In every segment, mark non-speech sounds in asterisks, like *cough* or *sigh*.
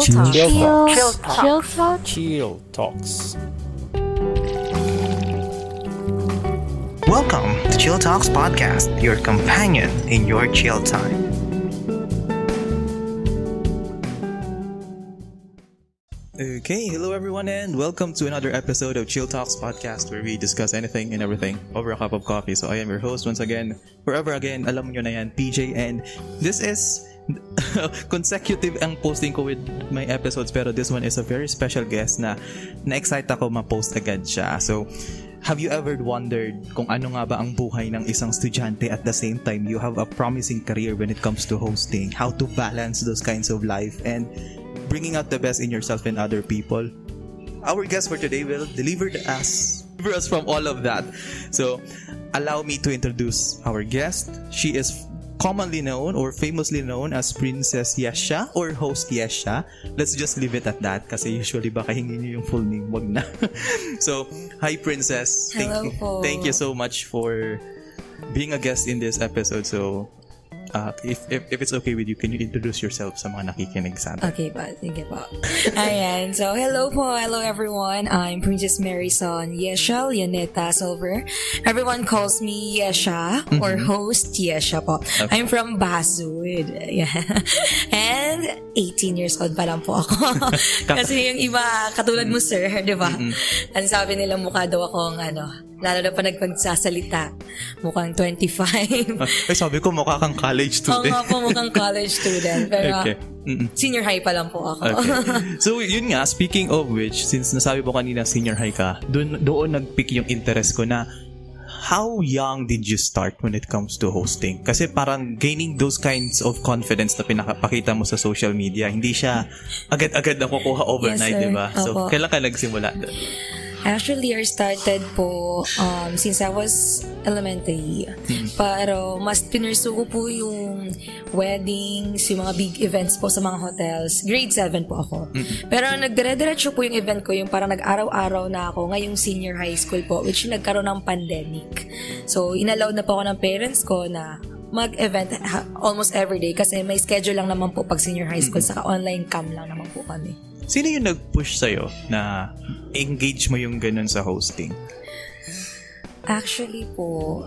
Chill Chill Talk. Talk. Chill Talk. Chill Talk. Chill Talks. Welcome to Chill Talks Podcast, your companion in your chill time. Okay, hello everyone, and welcome to another episode of Chill Talks Podcast where we discuss anything and everything over a cup of coffee. So I am your host once again, forever again, alam nyo na yan, PJ, and this is *laughs* consecutive ang posting ko with my episodes pero this one is a very special guest na na-excite ako ma-post agad siya. So, have you ever wondered kung ano nga ba ang buhay ng isang estudyante at the same time you have a promising career when it comes to hosting? How to balance those kinds of life and bringing out the best in yourself and other people? Our guest for today will deliver to us, deliver us from all of that. So, allow me to introduce our guest. She is commonly known or famously known as Princess Yesha or Host Yesha. Let's just leave it at that kasi usually baka hingin niyo yung full name, wag na. *laughs* so, hi Princess. Thank Hello you, po. Thank you so much for being a guest in this episode. So, uh, if, if if it's okay with you, can you introduce yourself sa mga nakikinig sa atin? Okay pa, sige po. *laughs* Ayan, so hello po, hello everyone. I'm Princess Mary Son Yesha Leoneta Silver. Everyone calls me Yesha or host Yesha po. I'm from Basud. *laughs* Yeah. And 18 years old pa lang po ako. *laughs* Kasi yung iba, katulad mo sir, di ba? Ang sabi nila mukha daw akong ano, lalo na pa nagpagsasalita. Mukhang 25. Ay, *laughs* sabi ko mukha kang college Oo student. nga po, mukhang college student. Pero Okay. Mm-mm. senior high pa lang po ako. Okay. *laughs* So, yun nga, speaking of which, since nasabi mo kanina senior high ka, doon, doon nag-pick yung interest ko na how young did you start when it comes to hosting? Kasi parang gaining those kinds of confidence na pinakapakita mo sa social media, hindi siya agad-agad nakukuha overnight, Yes, di ba? So, kailan ka nagsimula doon? Actually, I started po um, since I was elementary. Pero mas pinursu ko po yung weddings, yung mga big events po sa mga hotels. Grade 7 po ako. Pero nagdire-diretso po yung event ko, yung parang nag-araw-araw na ako ngayong senior high school po, which nagkaroon ng pandemic. So, inalaw na po ako ng parents ko na mag-event almost every day kasi may schedule lang naman po pag senior high school saka online cam lang naman po kami. Sino yung nag-push sa'yo na engage mo yung ganun sa hosting? Actually po,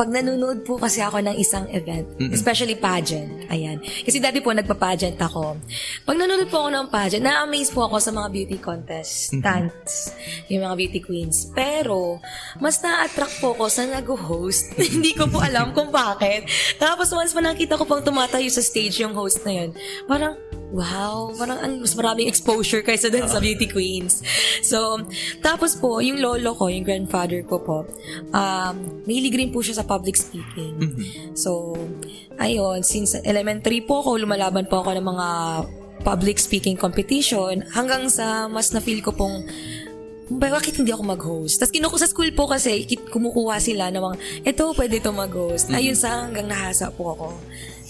pag nanonood po kasi ako ng isang event, especially pageant, ayan. Kasi dati po nagpa-pageant ako. Pag nanonood po ako ng pageant, na-amaze po ako sa mga beauty contestants, yung mga beauty queens. Pero, mas na-attract po ako sa nag-host. *laughs* Hindi ko po alam kung bakit. Tapos once pa nakita ko pang tumatayo sa stage yung host na yun, parang, Wow, parang ang mas maraming exposure kaysa dun sa beauty queens. So, tapos po, yung lolo ko, yung grandfather ko po, um, mahilig rin po siya sa public speaking. So, ayun, since elementary po ako, lumalaban po ako ng mga public speaking competition hanggang sa mas na-feel ko pong ba, bakit hindi ako mag-host? Tapos kinuku sa school po kasi, kit- kumukuha sila ng mga, eto, pwede to mag-host. Ayun sa hanggang nahasa po ako.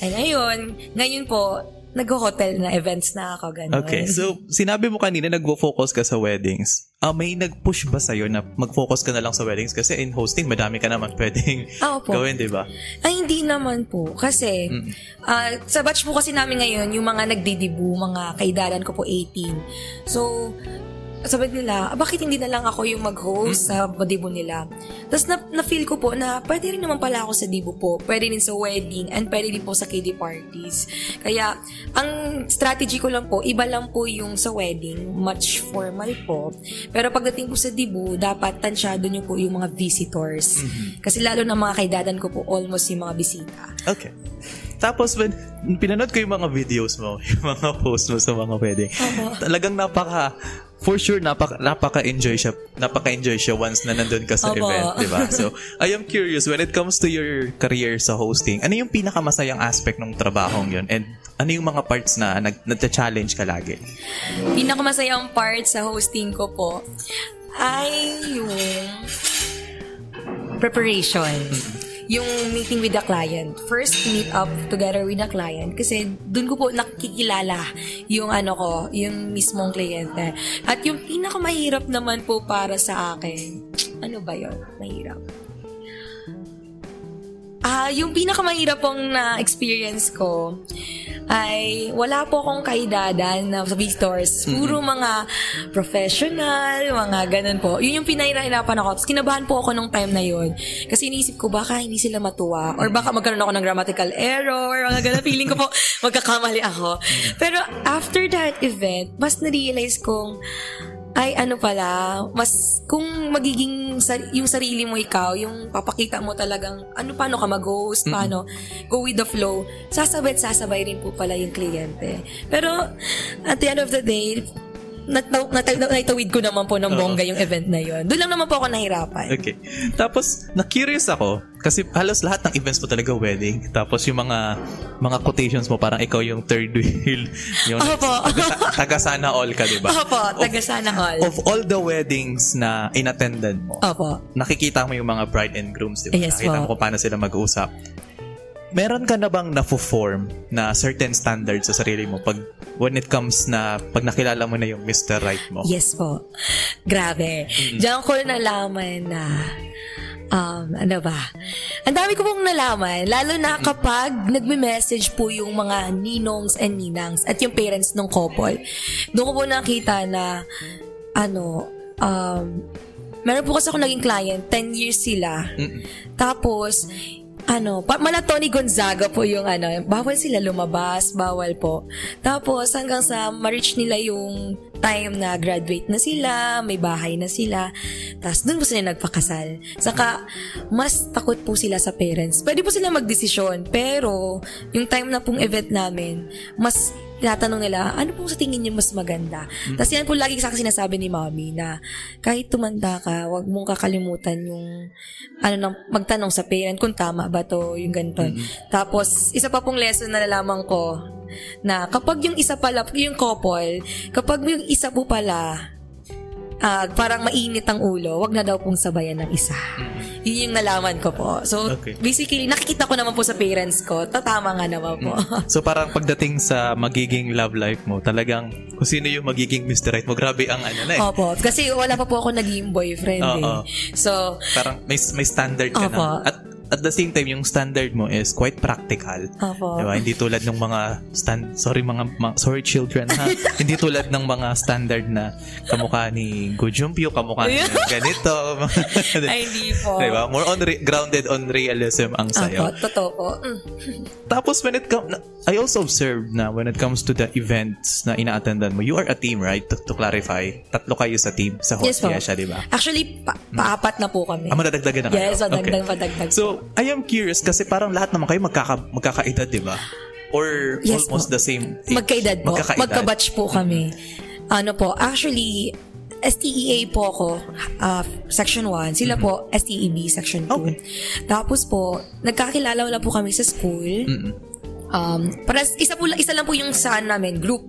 And ayun, ngayon po, nag-hotel na events na ako, ganun. Okay, so sinabi mo kanina nagvo-focus ka sa weddings. Ah, may nag-push ba sa'yo na mag-focus ka na lang sa weddings? Kasi in hosting, madami ka naman *laughs* pwedeng Ah, opo. gawin, di ba? Ay, hindi naman po. Kasi, ah, sa batch po kasi namin ngayon, yung mga nagdidibu, mga kaidaran ko po 18. So, sabi nila, "Ah, bakit hindi na lang ako yung mag-host sa dibo nila? Tapos na, na-feel ko po na pwede rin naman pala ako sa dibo po. Pwede rin sa wedding and pwede din po sa kiddie parties. Kaya, ang strategy ko lang po, iba lang po yung sa wedding, much formal po. Pero pagdating po sa dibo, dapat tansyado nyo po yung mga visitors. Kasi lalo na mga kaidadan ko po, almost yung mga bisita. Okay. Tapos, when pinanood ko yung mga videos mo, *laughs* yung mga posts mo sa mga wedding, talagang napaka, for sure, napaka, napaka-enjoy siya, napaka-enjoy siya once na nandun ka sa Opo. event, di ba? So, I am curious, when it comes to your career sa hosting, ano yung pinakamasayang aspect ng trabahong yun? And ano yung mga parts na nag, nagcha-challenge ka lagi? pinakamasayang part sa hosting ko po ay yung preparation. Yung meeting with the client. First, meet up together with the client. Kasi dun ko po nakikilala yung ano ko, yung mismong kliyente. At yung pinakamahirap naman po para sa akin, ano ba yon Mahirap. Ah, yung pinakamahirap pong na-experience ko, ay wala po akong kaidadan na sa visitors. Puro mga professional, mga ganun po. Yun yung pinahirapan ako. Tapos kinabahan po ako nung time na yun. Kasi iniisip ko, baka hindi sila matuwa. Or baka magkaroon ako ng grammatical error. Mga ganun. Feeling ko po, *laughs* magkakamali ako. Pero after that event, mas na-realize kong, ay ano pala, mas kung magiging sar- yung sarili mo ikaw, yung papakita mo talagang ano paano ka mag-host, paano go with the flow, sasabay at sasabay rin po pala yung kliyente. Pero at the end of the day, nat- nat- nat- naitawid ko naman po ng bongga yung event na yun. Doon lang naman po ako nahirapan. Okay. Tapos, na-curious ako, kasi halos lahat ng events mo talaga wedding. Tapos yung mga mga quotations mo, parang ikaw yung third wheel. *laughs* Yung Opo. *laughs* taga, taga sana all ka, di ba? Opo, taga sana all. Of all the weddings na inattendan mo, Opo. nakikita mo yung mga bride and grooms, di ba? Yes, nakikita po. mo kung paano sila mag-usap. Meron ka na bang na-form na certain standards sa sarili mo pag when it comes na pag nakilala mo na yung Mr. Right mo? Yes po. Grabe. Diyan ko nalaman na um, ano ba? Ang dami ko pong nalaman, lalo na kapag nagme-message po yung mga ninongs and ninangs at yung parents ng couple. Doon ko po nakita na ano, um, meron po kasi ako naging client, 10 years sila. Tapos, ano, pa, mala Tony Gonzaga po yung ano, bawal sila lumabas, bawal po. Tapos hanggang sa ma-reach nila yung time na graduate na sila, may bahay na sila. Tapos doon po sila nagpakasal. Saka, mas takot po sila sa parents. Pwede po sila magdesisyon, pero yung time na pong event namin, mas tinatanong nila, ano pong sa tingin niyo mas maganda? Tapos yan po lagi sa akin sinasabi ni mommy na kahit tumanda ka, wag mong kakalimutan yung ano nang magtanong sa parent kung tama ba to, yung ganito. Tapos isa pa pong lesson na nalaman ko na kapag yung isa pala, yung couple, kapag yung isa po pala ah, parang mainit ang ulo, wag na daw pong sabayan ng isa. Yun yung nalaman ko po. So, Okay. basically, nakikita ko naman po sa parents ko, tatama nga naman po. So parang pagdating sa magiging love life mo, talagang kung sino yung magiging Mr. Right mo, grabe ang ano na eh. Opo. Kasi wala pa po ako naging boyfriend Oo. eh. So, Parang may, may standard ka Opo. na. At at the same time, yung standard mo is quite practical. Opo. Diba? Hindi tulad ng mga stand sorry mga, mga sorry children ha. *laughs* Hindi tulad ng mga standard na kamukha ni Go Jumpio, kamukha ni ganito. *laughs* ay hindi po. diba? More on re- grounded on realism ang Opo, sayo. totoo po. Mm. Tapos when it comes, I also observed na when it comes to the events na ina-attendan mo, you are a team, right? To, to clarify, tatlo kayo sa team, sa Yes po. Hostia siya, di ba? Actually, pa- paapat na po kami. Ah, madadagdagan na kayo? Yes, madagdag, madagdag. So, I am curious kasi parang lahat naman kayo magkaka, magkakaedad, di ba? Or Yes almost po. the same age? Magkaedad po. Magkakaedad. Magkabatch po kami. Ano po, actually, STEA po ako, uh, Section 1. Sila po, STEB, Section 2. Mm-hmm. Okay. Tapos po, nagkakilala wala po kami sa school. Mm-mm. Um, para isa po isa lang po yung saan namin, group,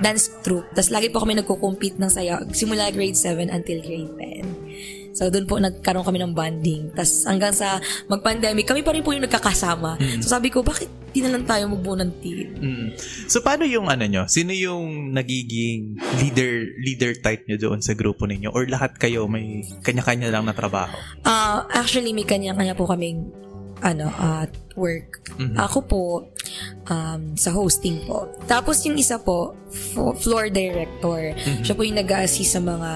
dance troupe. Tapos lagi po kami nagko-compete ng sayaw simula grade 7 until grade 10. So doon po nagkaroon kami ng bonding. Tapos hanggang sa mag-pandemic, kami pa rin po yung nagkakasama. So sabi ko, bakit di na lang tayo magbuo ng team? Mm. So, paano yung ano nyo? Sino yung nagiging leader leader type nyo doon sa grupo ninyo? Or lahat kayo may kanya-kanya lang na trabaho? Ah, actually, may kanya-kanya po kaming ano, at work. Ako po, um, sa hosting po. Tapos yung isa po, fo- floor director. Siya po yung nag-assist sa mga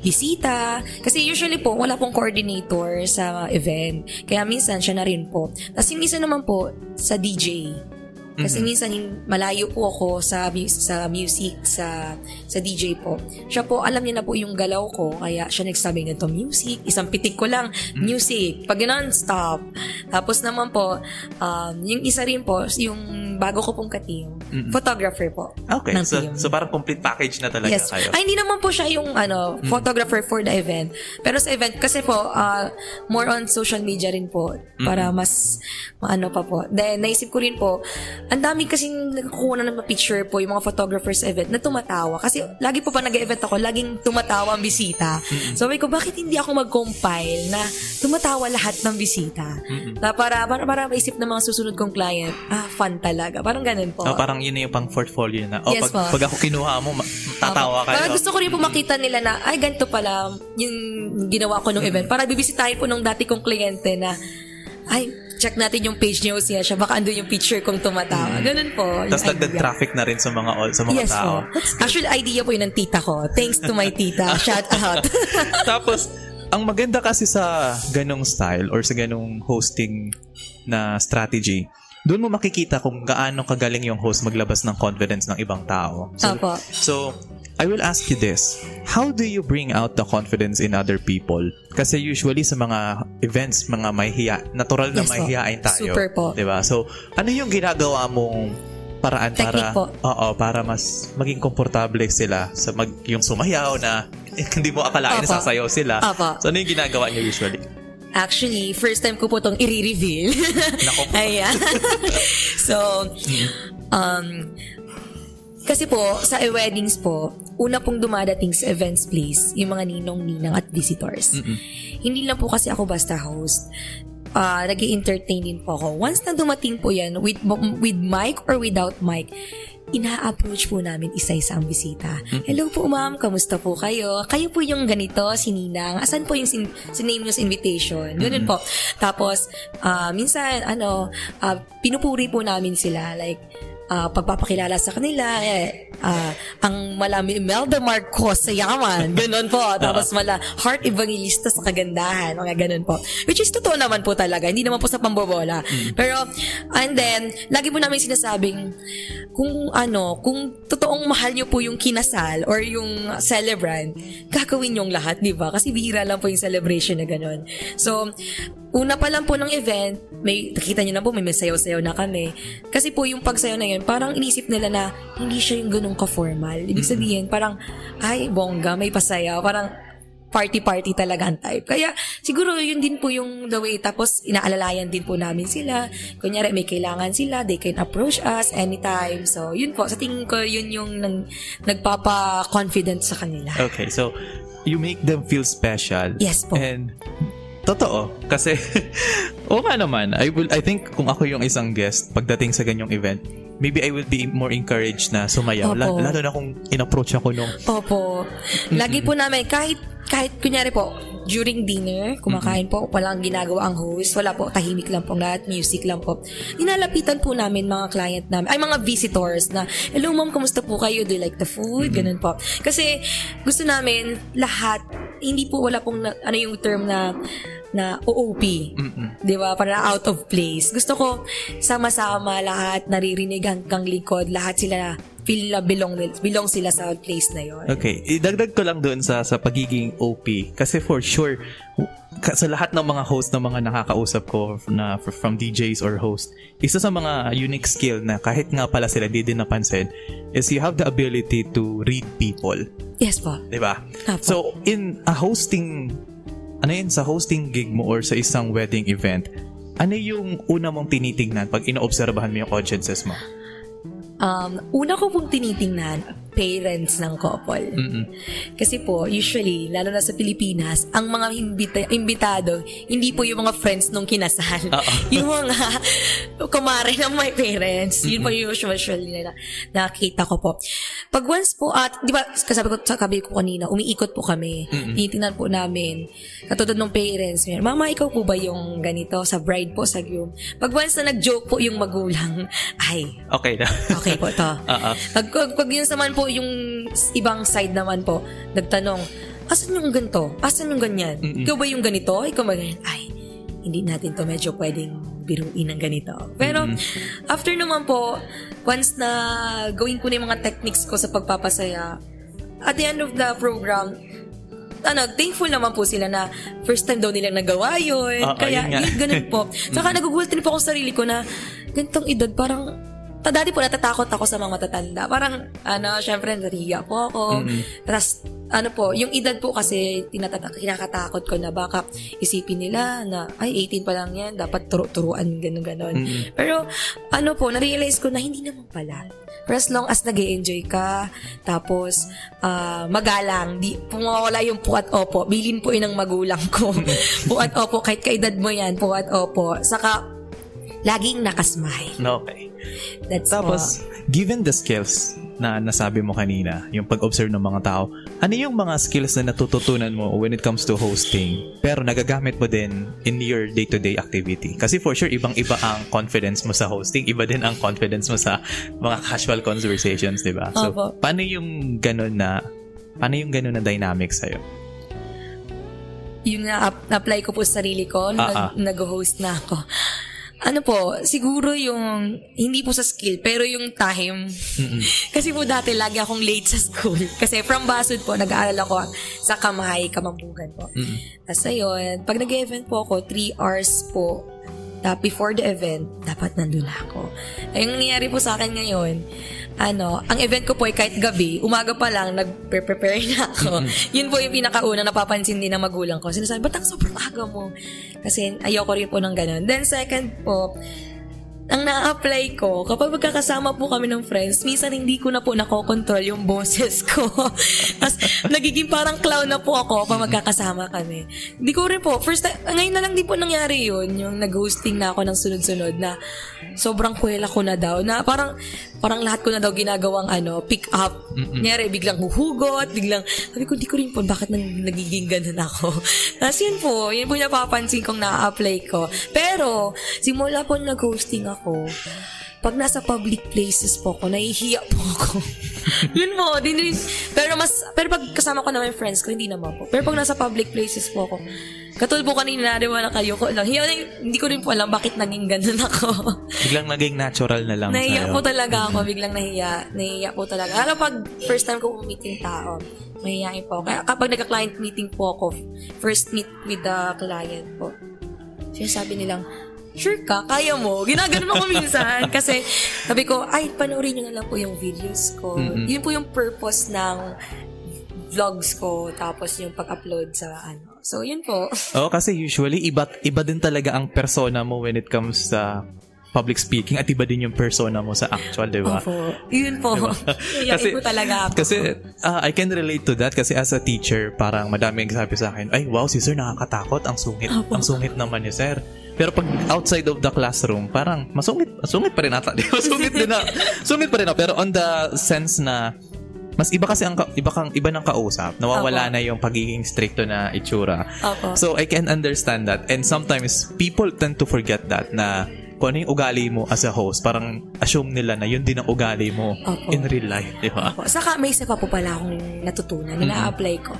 bisita. Kasi usually po, wala pong coordinator sa event. Kaya minsan, siya na rin po. Tapos yung isa naman po, sa DJ. Kasi minsan hin- malayo po ako sa sa music sa sa DJ po. Siya po alam niya na po yung galaw ko kaya siya nagsabi nito music, isang pitik ko lang music, pag non stop. Tapos naman po um, yung isa rin po yung bago ko pong katim, photographer po. Okay. So, team. so parang complete package na talaga Yes. kayo. Ay, hindi naman po siya yung ano, photographer for the event. Pero sa event, kasi po, uh, more on social media rin po. Para mas, maano pa po. Then, naisip ko rin po, ang dami kasing nagkukuha na ng picture po, yung mga photographers event, na tumatawa. Kasi, lagi po pa nag-event ako, laging tumatawa ang bisita. So, sabi ko, bakit hindi ako mag-compile na tumatawa lahat ng bisita? Na para, para, para maisip ng mga susunod kong client, ah, fun talaga. Parang ganun po. Oh, parang yun na yung pang portfolio na. Oh, Yes pag, po. pag ako kinuha mo, tatawa kayo. Parang gusto ko rin po makita nila na, ay, ganito pala yung ginawa ko nung event. Para bibisitahin po nung dati kong kliyente na, ay, check natin yung page niyo siya siya, baka andun yung picture kong tumatawa. Ganun po. Tapos dagdag traffic na rin sa mga sa mga Yes tao. po. Actually, idea po yun ng tita ko. Thanks to my tita. *laughs* Shout out. *laughs* Tapos, ang maganda kasi sa ganong style or sa ganong hosting na strategy, doon mo makikita kung gaano kagaling yung host maglabas ng confidence ng ibang tao. So, Apo. so I will ask you this. How do you bring out the confidence in other people? Kasi usually sa mga events, mga may hiya, natural na Yes may hiyain tayo. Super po. 'Di ba? So, ano yung ginagawa mong paraan para po. oo, para mas maging komportable sila sa mag yung sumayaw na eh, *laughs* hindi mo akalain na Apo. sasayaw sila. Apo. So, ano yung ginagawa niyo usually? Actually, first time ko po itong i-reveal. Nako po. *laughs* Ayan. *laughs* so, um, kasi po, sa weddings po, una pong dumadating sa events place, yung mga ninong-ninang at visitors. Hindi lang po kasi ako basta host. Uh, nag entertain din po ako. Once na dumating po yan, with, with mic or without mic, ina-approach po namin isa-isa ang bisita. Hello po ma'am, kamusta po kayo? Kayo po yung ganito, si Ninang. Asan po yung sin- siname nyo sa invitation? Ganun po. Tapos, ah, minsan, ano, ah, pinupuri po namin sila. Like, ah, pagpapakilala sa kanila, eh, ah, ang malami Imelda Marcos sa yaman. *laughs* Ganun po. Tapos mala heart evangelista sa kagandahan. Mga ganun po. Which is totoo naman po talaga. Hindi naman po sa pambobola. Pero, and then, lagi po namin sinasabing, kung ano, kung totoong mahal nyo po yung kinasal or yung celebrant, gagawin yung lahat, di ba? Kasi bihira lang po yung celebration na ganun. So, una pa lang po ng event, may, nakita nyo na po, may masayaw-sayaw na kami. Kasi po yung pagsayaw na yun, parang inisip nila na hindi siya yung ganun ka-formal. Ibig sabihin, parang, ay, bongga, may pasayaw. Parang, party-party talaga ang type. Kaya siguro yun din po yung the way. Tapos inaalalayan din po namin sila. Kunyari may kailangan sila, they can approach us anytime. So yun po, sa tingin ko yun yung nang, nagpapa-confident sa kanila. Okay, so you make them feel special. Yes po. And totoo kasi *laughs* oo nga naman. I will I think kung ako yung isang guest pagdating sa ganyong event, maybe I will be more encouraged na sumayaw. Opo. lalo na kung in-approach ako nung Opo. Lagi po namin, kahit, kahit kunyari po, during dinner, kumakain po, walang ginagawa ang host, wala po, tahimik lang po lahat, music lang po. Inalapitan po namin mga client namin, ay mga visitors na, hello ma'am, kamusta po kayo? Do you like the food? Ganun po. Kasi gusto namin lahat, hindi po wala pong, na- ano yung term na, na OOP. Di ba? Para out of place. Gusto ko sama-sama lahat, naririnig hanggang likod, lahat sila feel na belong, belong sila sa place na yon. Okay, idagdag ko lang doon sa sa pagiging OP kasi for sure sa lahat ng mga host ng mga nakakausap ko na from DJs or host, isa sa mga unique skill na kahit nga pala sila di din napansin is you have the ability to read people. Yes po. 'di ba? Apo. So in a hosting ano yun sa hosting gig mo or sa isang wedding event, ano yung una mong tinitingnan pag inoobserbahan mo yung audiences mo? Um, una ko pong tinitingnan, parents ng couple. Kasi po, usually, lalo na sa Pilipinas, ang mga imbita- imbitado, hindi po yung mga friends nung kinasal. *laughs* yung mga kumare ng my parents. Yun po yung usually na nakita ko po. Pag once po, at di ba, kasabi ko, sabi ko kanina, umiikot po kami. Tinitingnan po namin. Katulad ng parents, Mama, ikaw po ba yung ganito sa bride po, sa groom? Pag once na nag-joke po yung magulang, ay, Okay na. Okay po to. *laughs* Oo. Pag, pag, pag yun naman po, yung ibang side naman po, nagtanong, asan yung ganito? Asan yung ganyan? Ikaw ba yung ganito? Ikaw ba ganyan? Ay, hindi natin to medyo pwedeng biruin ng ganito. Pero, after naman po, once na gawin ko na yung mga techniques ko sa pagpapasaya, at the end of the program, ano, thankful naman po sila na first time daw nilang nagawa yun. Oo, Kaya, yun yun, ganun po. *laughs* Saka nagugulat din po ako sa sarili ko na ganitong edad, parang ta dati po natatakot ako sa mga matatanda. Parang, ano, syempre, nariya po ako. Tapos, ano po, yung edad po kasi tinatata- kinakatakot ko na baka isipin nila na, ay, 18 pa lang yan, dapat turo-turuan, gano'n-gano'n. Pero, ano po, na-realize ko na hindi naman pala. Pero as long as nag enjoy ka, tapos, ah, magalang, di, pumawala yung puat opo, bilin po yun ng magulang ko. *laughs* puat opo, kahit kaedad mo yan, puat opo. Saka, laging nakasmile. Okay. That's Tapos, given the skills na nasabi mo kanina, yung pag-observe ng mga tao, ano yung mga skills na natututunan mo when it comes to hosting, pero nagagamit mo din in your day-to-day activity? Kasi for sure, ibang-iba ang confidence mo sa hosting, iba din ang confidence mo sa mga casual conversations, di ba? So, Opo. paano yung ganun na, paano yung ganun na dynamic sa'yo? Yung na-apply ko po sa sarili ko, nag- nag-host na ako. Ano po, siguro yung, hindi po sa skill, pero yung time. *laughs* Kasi po dati lagi akong late sa school. *laughs* Kasi from Basud po, nag-aaral ako sa Kamay, Kamambugan po. Tapos ayun, pag nag-event po ako, 3 hours po, ta- before the event, dapat nandun ako. Ay, yung nangyayari po sa akin ngayon, ano, ang event ko po ay kahit gabi, umaga pa lang, nag-prepare na ako. *laughs* Yun po yung pinakaunang napapansin din ng magulang ko. Sinasabi, ba't ang sobrang aga mo? Kasi ayoko rin po ng ganun. Then second po, ang na-apply ko, kapag magkakasama po kami ng friends, minsan hindi ko na po nakokontrol yung boses ko. *laughs* Tapos, nagiging parang clown na po ako pag magkakasama kami. Hindi ko rin po, first time, ngayon na lang din po nangyari yun, yung nag-hosting na ako ng sunod-sunod na sobrang kuwela ko na daw, na parang, parang lahat ko na daw ginagawang ano, pick up. Nangyari, biglang huhugot, biglang, sabi ko, di ko rin po, bakit nang, nagiging ganun ako? *laughs* Tapos yun po, yun po napapansin kong na-apply ko. Pero, simula po nag-hosting ako, pag nasa public places po ako, nahihiya po ako. *laughs* yun po, din rin. Pero mas, pero pag kasama ko naman yung friends ko, hindi naman po. Pero pag nasa public places po ako, katulad po kanina, di ba, kayo ko lang. Hiya, hindi ko rin po alam bakit naging ganun ako. *laughs* Biglang naging natural na lang Nahiya sa'yo. po talaga ako, biglang nahiya. Nahiya po talaga. Lalo pag first time ko meeting tao, mahihain po. ako. Kaya kapag nagka-client meeting po ako, first meet with the client po, sinasabi nilang, sure ka, kaya mo. Ginaganon ako minsan. *laughs* Kasi sabi ko, ay, panoorin nyo na lang po yung videos ko. Yun po yung purpose ng vlogs ko, tapos yung pag-upload sa ano. So, yun po. *laughs* Oo, kasi usually, iba, iba din talaga ang persona mo when it comes sa public speaking at iba din yung persona mo sa actual, di ba? Opo. Yun po. *laughs* Kasi, po talaga ako. Kasi ah, I can relate to that kasi as a teacher, parang madaming sabi sa akin, ay wow, si sir nakakatakot, ang sungit, ang sungit naman ni sir. Pero pag outside of the classroom, parang masungit, masungit pa rin ata. Di ba? Sungit din na. *laughs* Sungit pa rin ako. Pero on the sense na mas iba kasi ang iba kang iba ng kausap. Nawawala Opo. na yung pagiging stricto na itsura. Opo. So I can understand that. And sometimes people tend to forget that na kung ano yung ugali mo as a host, parang assume nila na yun din ang ugali mo Opo. in real life, di ba? Opo. Saka may isa pa po pala akong natutunan na na-apply ko.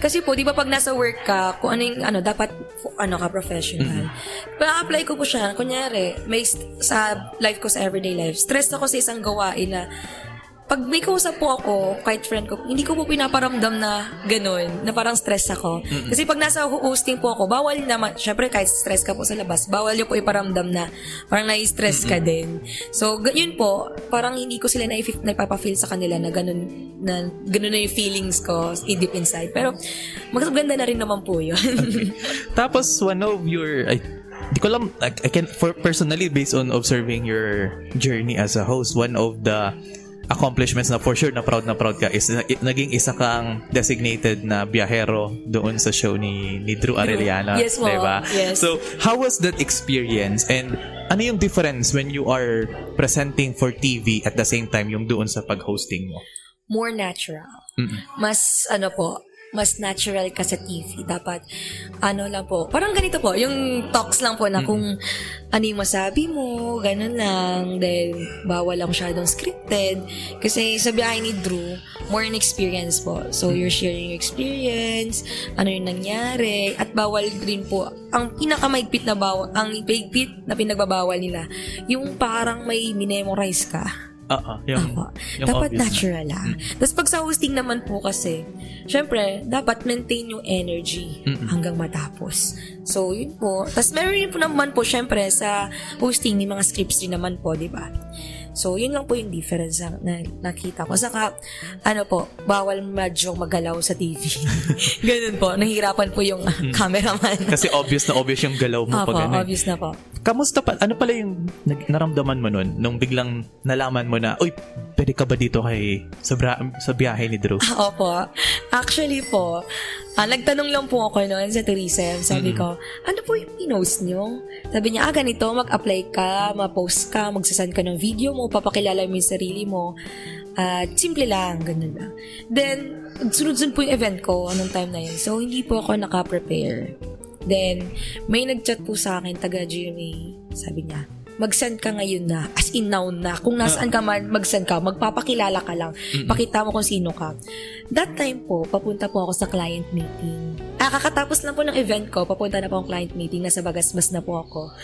Kasi po, di ba pag nasa work ka, kung ano yung, ano, dapat, ano ka, professional. Pa-apply ko po siya, kunyari, may, sa life ko, sa everyday life, stress ako sa isang gawain na, pag may kausap po ako, kahit friend ko, hindi ko po pinaparamdam na ganun, na parang stress ako. Kasi pag nasa hosting po ako, bawal naman, syempre kahit stress ka po sa labas, bawal yung po iparamdam na parang nai-stress ka din. So, yun po, parang hindi ko sila naipif- naipapafeel sa kanila na ganun, na ganun na yung feelings ko deep inside. Pero, maganda na rin naman po yun. *laughs* Tapos one of your I, di ko alam I, I can for personally based on observing your journey as a host one of the accomplishments na for sure na proud na proud ka is na, naging isa kang designated na biyahero doon sa show ni ni Drew Arellana, Yes, po. di ba? Yes. So, how was that experience and ano yung difference when you are presenting for TV at the same time yung doon sa pag-hosting mo? More natural. Mas, ano po, mas natural ka sa TV. Dapat, ano lang po, parang ganito po, yung talks lang po na kung ano yung masabi mo, ganun lang, then bawal lang masyadong scripted. Kasi sa biyahe ni Drew, more in experience po. So, you're sharing your experience, ano yung nangyari, at bawal rin po, ang pinakamaigpit na bawal, ang paigpit na pinagbabawal nila, yung parang may minemorize ka. Oo, yung, Opo. yung dapat obvious na. natural lang. Tapos pag sa hosting naman po kasi, syempre, dapat maintain yung energy hanggang matapos. So, yun po. Tapos meron rin po naman po, syempre, sa hosting, may mga scripts rin naman po, di ba? So, yun lang po yung difference na, na nakita ko. Saka, ano po, bawal medyo magalaw sa TV. *laughs* Ganun po. Nahihirapan po yung ah, cameraman. Kasi obvious na obvious yung galaw mo Opo, pag ano. obvious na po. Kamusta pa? Ano pala yung nag- naramdaman mo nun nung biglang nalaman mo na, uy, pwede ka ba dito kay sa, bra- sa biyahe ni Drew? *laughs* Opo. Actually po, ah, nagtanong lang po ako noon sa tourism. Sabi ko, ano po yung pinost nyo? Sabi niya, ah, ganito, mag-apply ka, ma-post ka, magsasend ka ng video mo, papakilala mo yung sarili mo. At simple lang, ganun lang. Then, sunod-sunod po yung event ko anong time na yun. So, hindi po ako naka-prepare. Then, may nag-chat po sa akin, taga GMA. Sabi niya, mag-send ka ngayon na, as in now na. Kung nasaan ka man, mag-send ka. Magpapakilala ka lang. Pakita mo kung sino ka. That time po, papunta po ako sa client meeting. Ah, kakatapos lang po ng event ko, papunta na po ang client meeting. Nasa Bagasbas na po ako.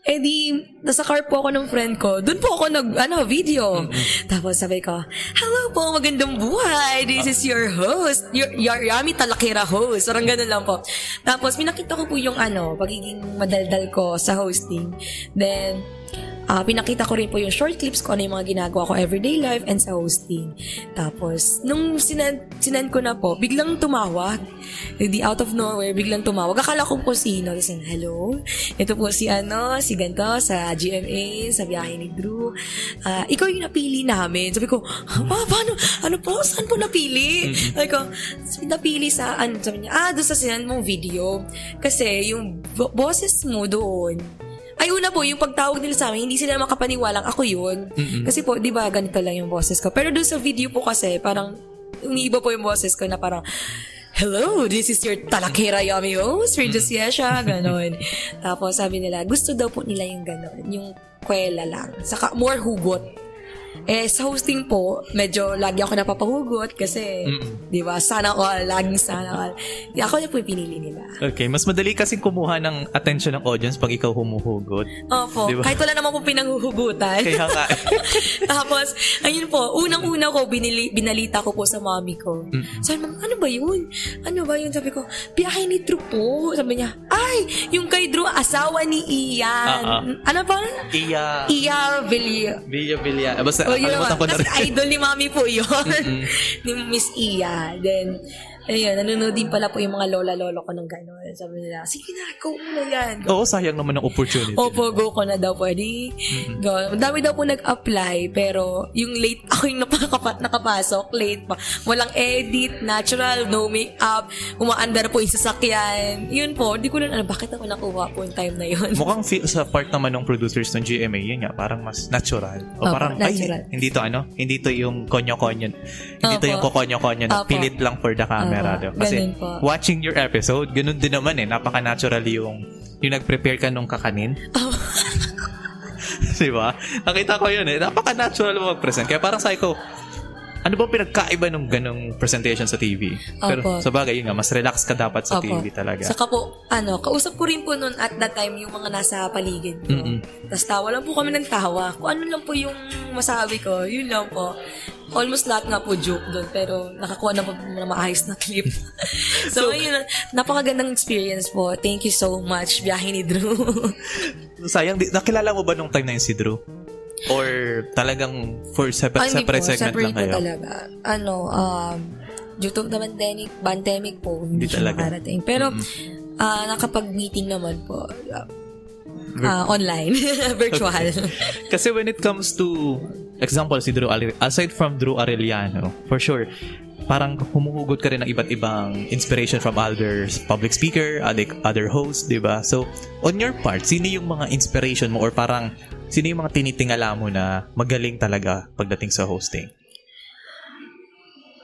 Eh di, nasa car po ako ng friend ko. Doon po ako nag, ano, video. Tapos sabi ko, Hello po, magandang buhay. This is your host. Your, your Yami Talakira host. Parang ganun lang po. Tapos, pinakita ko po yung ano, pagiging madaldal ko sa hosting. Then, ah pinakita ko rin po yung short clips ko ano yung mga ginagawa ko everyday life and sa hosting. Tapos, nung sinend, sinend ko na po, biglang tumawag. Di out of nowhere, biglang tumawag. Akala ko po sino. Kasi, hello? Ito po si ano, si ganto sa GMA, sa biyahe ni Drew. Ah, ikaw yung napili namin. Sabi ko, pa, paano? Ano po? Saan po napili? Sabi ko, napili sa, ano, sabi niya, ah, doon sa sinend mong video. Kasi, yung bo- boses mo doon, ay, una po, yung pagtawag nila sa amin, hindi sila makapaniwalang ako yun. Kasi po, di ba, ganito lang yung boses ko. Pero doon sa video po kasi, parang, umiiba po yung boses ko na parang, Hello, this is your Talakera Yummy host, Regis Yesha, *laughs* ganon. Tapos sabi nila, gusto daw po nila yung ganon, yung kwela lang. Saka more hugot. Eh, sa hosting po, medyo lagi ako napapahugot kasi, di ba, sana all, laging sana all. Di, ako na po yung pinili nila. Okay, mas madali kasi kumuha ng attention ng audience pag ikaw humuhugot. Opo, Di ba? kahit wala naman po pinanghuhugutan. Kaya nga. *laughs* Tapos, ayun po, unang-una ko, binili, binalita ko po sa mommy ko. Sabi, ma'am, ano ba yun? Ano ba yun? Sabi ko, biyahe ni Drew po. Sabi niya, ay, yung kay Drew, asawa ni Ian. Ah. Ano ba? Iya. Iya. Villa Villa. Ah, Basta, Oh, yun Kasi idol ni mami po yun. *laughs* ni Miss Iya. Then, ayun, nanonood din pala po yung mga lola-lolo ko ng gano'n. Sabi nila, sige na, go mo yan. Oo, sayang naman ang opportunity. Opo, go ko na daw pwede. Go. Ang dami daw po nag-apply, pero yung late, *laughs* ako yung napakapa, nakapasok, late pa. Walang edit, natural, no make-up, umaandar po yung sasakyan. Yun po, di ko na alam, bakit ako nakuha po yung time na yun. Mukhang feel sa part naman ng producers ng GMA, yun nga, parang mas natural. O Opo, parang, natural. ay, hindi to ano, hindi to yung konyo-konyo. Hindi to Opo. yung kokonyo-konyo na pilit lang for the camera. Opo, diba? Kasi watching your episode, ganun din naman eh, napaka-natural yung yung nag-prepare ka nung kakanin. Oh. *laughs* diba? Nakita ko yun eh. Napaka-natural mo mag-present. Kaya parang sabi ko, ano bang pinagkaiba nung ganong presentation sa TV? Pero Opo. sa bagay, yun nga, mas relax ka dapat sa Opo. TV talaga. Saka po, ano, kausap ko rin po noon at that time yung mga nasa paligid ko. Mm-mm. Tapos tawa lang po kami ng tawa. Kung ano lang po yung masabi ko, yun lang po. Almost lahat nga po joke doon, pero nakakuha na po na maayos na clip. *laughs* so, yun, napakagandang experience po. Thank you so much, biyahe ni Drew. Sayang, di, nakilala mo ba nung time na yun si Drew? Or talagang for separate, hindi separate po, segment separate lang kayo? talaga. Ano, um, due to the pandemic, pandemic po, hindi, Hindi talaga. makarating. Pero, ah, nakapag-meeting naman po. ah, online. *laughs* Virtual. Kasi when it comes to, example, si Drew, Are- aside from Drew Arellano, for sure, parang humuhugot ka rin ng iba't ibang inspiration from other public speaker, other, other hosts, di ba? So, on your part, sino yung mga inspiration mo or parang sino yung mga tinitingala mo na magaling talaga pagdating sa hosting?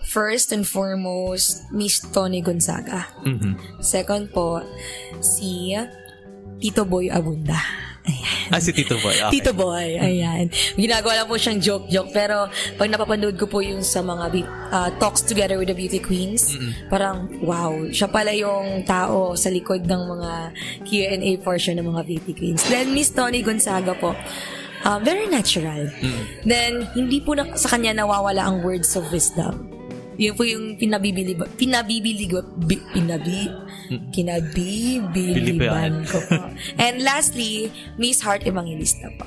First and foremost, Miss Tony Gonzaga. Mhm. Second po, si Tito Boy Abunda. Ayan. Ah, si Tito Boy. Okay. Tito Boy, ayan. Ginagawa lang po siyang joke-joke. Pero pag napapanood ko po yung sa mga ah, talks together with the beauty queens, parang wow, siya pala yung tao sa likod ng mga Q&A portion ng mga beauty queens. Then Miss Tony Gonzaga po, um, very natural. Then hindi po na, sa kanya nawawala ang words of wisdom. Yun po yung pinabibili pinabibiligo bi, pinabi kinabibiliban ko po. And lastly, Miss Heart Evangelista po.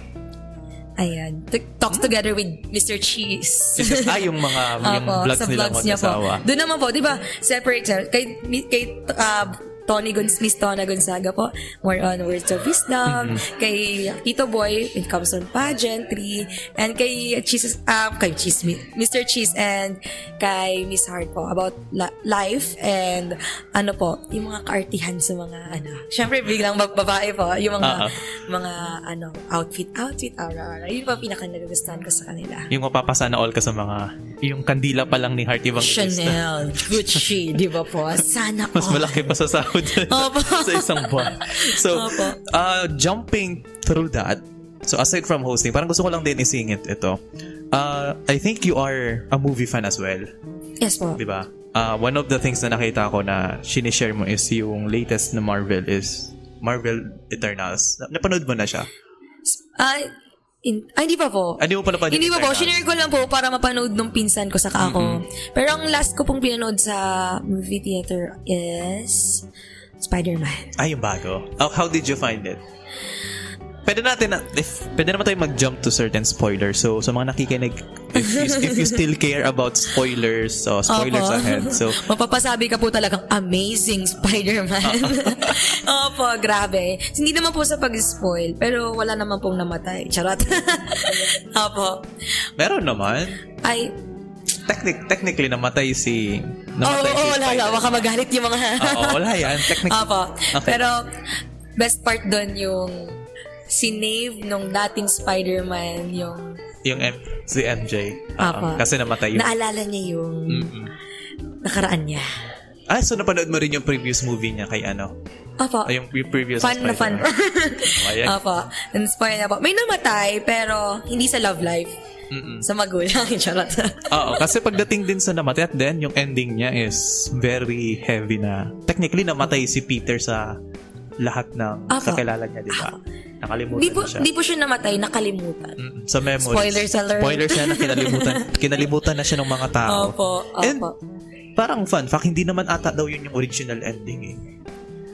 Ayan. Talks together with Mr. Cheese. *laughs* ah, yung mga yung Opo, vlogs sa nila vlogs niya po. Doon naman po, di ba, separate. Kay, kay uh, Tony Gon Miss Tona Gonzaga po, more on words of wisdom. Kay Tito Boy, it comes on pageantry. And kay Cheese, uh, kay Cheese, Mr. Cheese and kay Miss Heart po about la- life and ano po, yung mga kaartihan sa mga ano. Syempre, biglang bab- babae po, yung mga Ah, mga ano, outfit, outfit, aura, aura. Yun po pinaka nagugustuhan ko sa kanila. Yung mapapasana all ka sa mga, yung kandila pa lang ni Heart Evangelista. Chanel, Gucci, di ba po? *laughs* Sana Mas all. malaki pa sa sahod *laughs* Opo. sa isang buwan. So, Opo. uh, jumping through that, so aside from hosting, parang gusto ko lang din isingit ito. Uh, I think you are a movie fan as well. Yes po. Di ba? Uh, one of the things na nakita ko na sinishare mo is yung latest na Marvel is Marvel Eternals. Na- Napanood mo na siya? Ay, in, ay, hindi pa po. Ah, Hindi mo pa napanood Hindi pa po. Shinare ko lang po para mapanood nung pinsan ko sa ako. Pero ang last ko pong pinanood sa movie theater is Spider-Man. Ay, yung bago. How, how did you find it? Pwede natin na, if, pwede naman tayo mag-jump to certain spoilers. So, sa mga nakikinig, if you, *laughs* if you still care about spoilers, so spoilers Opo. ahead. So, *laughs* Mapapasabi ka po talagang amazing Spider-Man. *laughs* Opo, grabe. Hindi naman po sa pag-spoil, pero wala naman pong namatay. Charot. Opo. meron naman. Ay, Technic, technically, namatay si... Namatay oh, si wala, wala. Spider. Baka magalit yung mga... Oo, wala yan. Technically. Opo. Okay. Pero, best part doon yung sinave nung dating Spider-Man, yung Yung M- si MJ. Apa. kasi namatay yung... naalala niya yung Mm-mm. nakaraan niya. Ah, so napanood mo rin yung previous movie niya kay ano? Opo. Ah, yung, previous Fun na fun. Spider-Man. *laughs* Ayan. Opo. Inspire na po. May namatay, pero hindi sa love life. Mm-mm. Sa magulang. *laughs* Charot. Oo, kasi pagdating din sa namatay at then yung ending niya is very heavy na. Technically, namatay si Peter sa lahat ng Apo. kakilala niya, di ba? Nakalimutan Di po, na siya. di po siya namatay, nakalimutan. Mm, sa memories. Spoilers alert. Spoilers siya na kinalimutan. *laughs* kinalimutan na siya ng mga tao. Opo, And opo. parang fun fact, hindi naman ata daw yun yung original ending eh.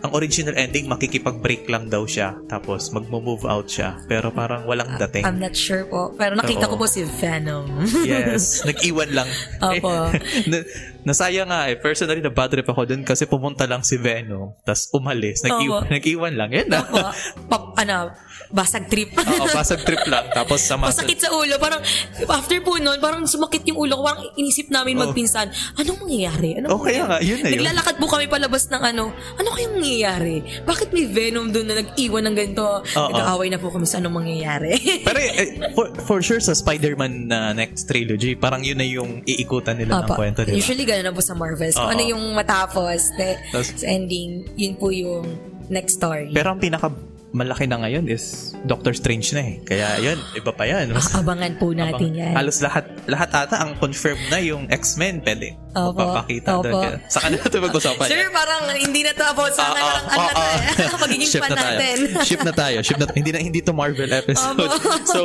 Ang original ending, makikipag-break lang daw siya. Tapos, magmo-move out siya. Pero parang walang dating. I'm not sure po. Pero nakita Oo. ko po si Venom. Yes. Nag-iwan lang. Opo. *laughs* Na, nasaya nga eh. Personally, na bad trip ako dun kasi pumunta lang si Venom. Tapos umalis. Nag-iwan, Opo. *laughs* nag-iwan lang. Yan na. Opo. Pap, ano, basag trip. Oo, basag trip lang. Tapos sa Masakit sa ulo. Parang, after po nun, parang sumakit yung ulo ko. Parang inisip namin Oo. magpinsan, anong mangyayari? Anong Oh, kaya nga, yun na yun. Naglalakad po kami palabas ng ano, ano kayang mangyayari? Bakit may Venom doon na nag-iwan ng ganito? Oo. Nag-aaway na po kami sa anong mangyayari. *laughs* Pero eh, for, for sure sa Spider-Man na next trilogy, parang yun na yung iikutan nila ng Opo. kwento, di ba? Usually, gano'n na po sa Marvels. Kung ano yung matapos, de, sa ending, yun po yung next story. Pero ang pinaka malaki na ngayon is Doctor Strange na eh. Kaya yun, iba pa yan. Mas, Abangan po natin yan. Halos lahat lahat ata ang confirmed na yung X-Men pwede. Opo. Magpapakita doon. Opo. Kaya, sa kanila ito mag-usapan. Sir, parang hindi na to about sa ano, ah, ano na ah. eh. *laughs* Magiging Ship fan na tayo. natin. *laughs* Ship na tayo. Ship na Hindi na hindi to Marvel episode. Opo. *laughs* so,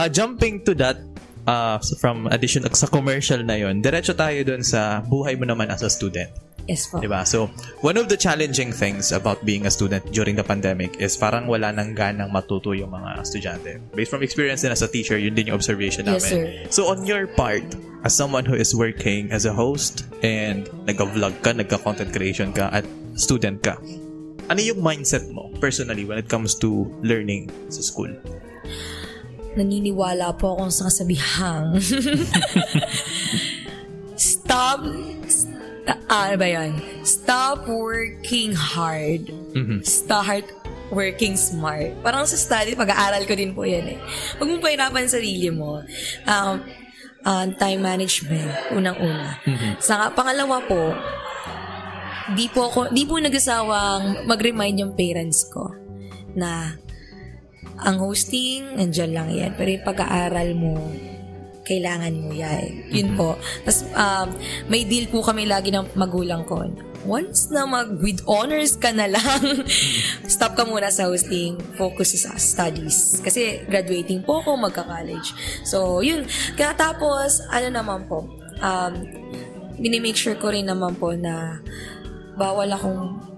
uh, jumping to that uh, from addition sa commercial na yon, diretso tayo doon sa buhay mo naman as a student. Yes po. Diba? So, one of the challenging things about being a student during the pandemic is parang wala nang ganang matuto yung mga estudyante. Based from experience din as a teacher, yun din yung observation namin. Yes, sir. So, on your part, as someone who is working as a host and nagka-vlog ka, nagka-content creation ka, at student ka, ano yung mindset mo personally when it comes to learning sa school? naniniwala po akong sa kasabihang *laughs* stop st- ano ba yan? Stop working hard. Mhm. Start working smart. Parang sa study, pag-aaral ko din po yan eh. Huwag mong pahirapan sarili mo. Um, uh, time management, unang-una. Sa pangalawa po, di po ako, di po nag-asawang mag-remind yung parents ko na ang hosting, nandyan lang yan. Pero yung pag-aaral mo, kailangan mo yan. Yun po. Tapos, um, may deal po kami lagi ng magulang ko. Once na mag with honors ka na lang, *laughs* stop ka muna sa hosting, focus sa studies. Kasi graduating po ako, magka-college. So, yun. Kaya tapos, ano naman po, um, minimake sure ko rin naman po na bawal akong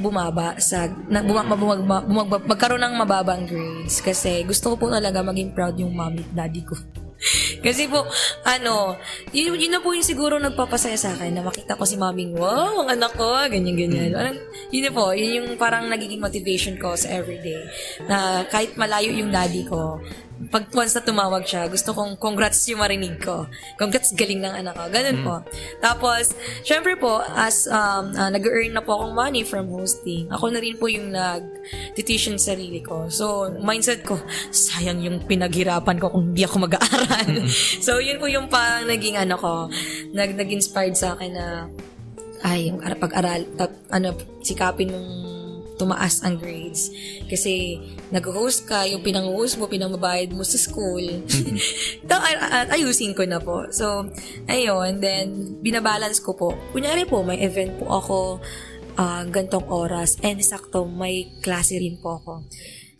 bumaba sa na, bumag, bumag, bumag, magkaroon ng mababang grades kasi gusto ko po talaga maging proud yung mommy at daddy ko. *laughs* Kasi po, ano, yun, yun na po yung siguro nagpapasaya sa akin na makita ko si maming, wow, ang anak ko, ganyan, ganyan. Parang, yun na po, yun yung parang nagiging motivation ko sa everyday. Na kahit malayo yung daddy ko, pag once na tumawag siya, gusto kong congrats yung marinig ko. Congrats galing ng anak ko. Ganun po. Tapos, syempre po, as um, uh, nag-earn na po akong money from hosting, ako na rin po yung nag-tuition sarili ko. So, mindset ko, sayang yung pinaghirapan ko kung hindi ako mag-aaral. *laughs* so, yun po yung parang naging ano ko, nag, nag-inspired sa akin na ay, yung ar- pag-aral, tap, ano, sikapin mong tumaas ang grades. Kasi nag-host ka, yung pinang-host mo, pinamabayad mo sa school. *laughs* Ta- ay- ay- ayusin ko na po. So, ayun. Then, binabalance ko po. Kunyari po, may event po ako ah, gantong oras and sakto may klase rin po ako.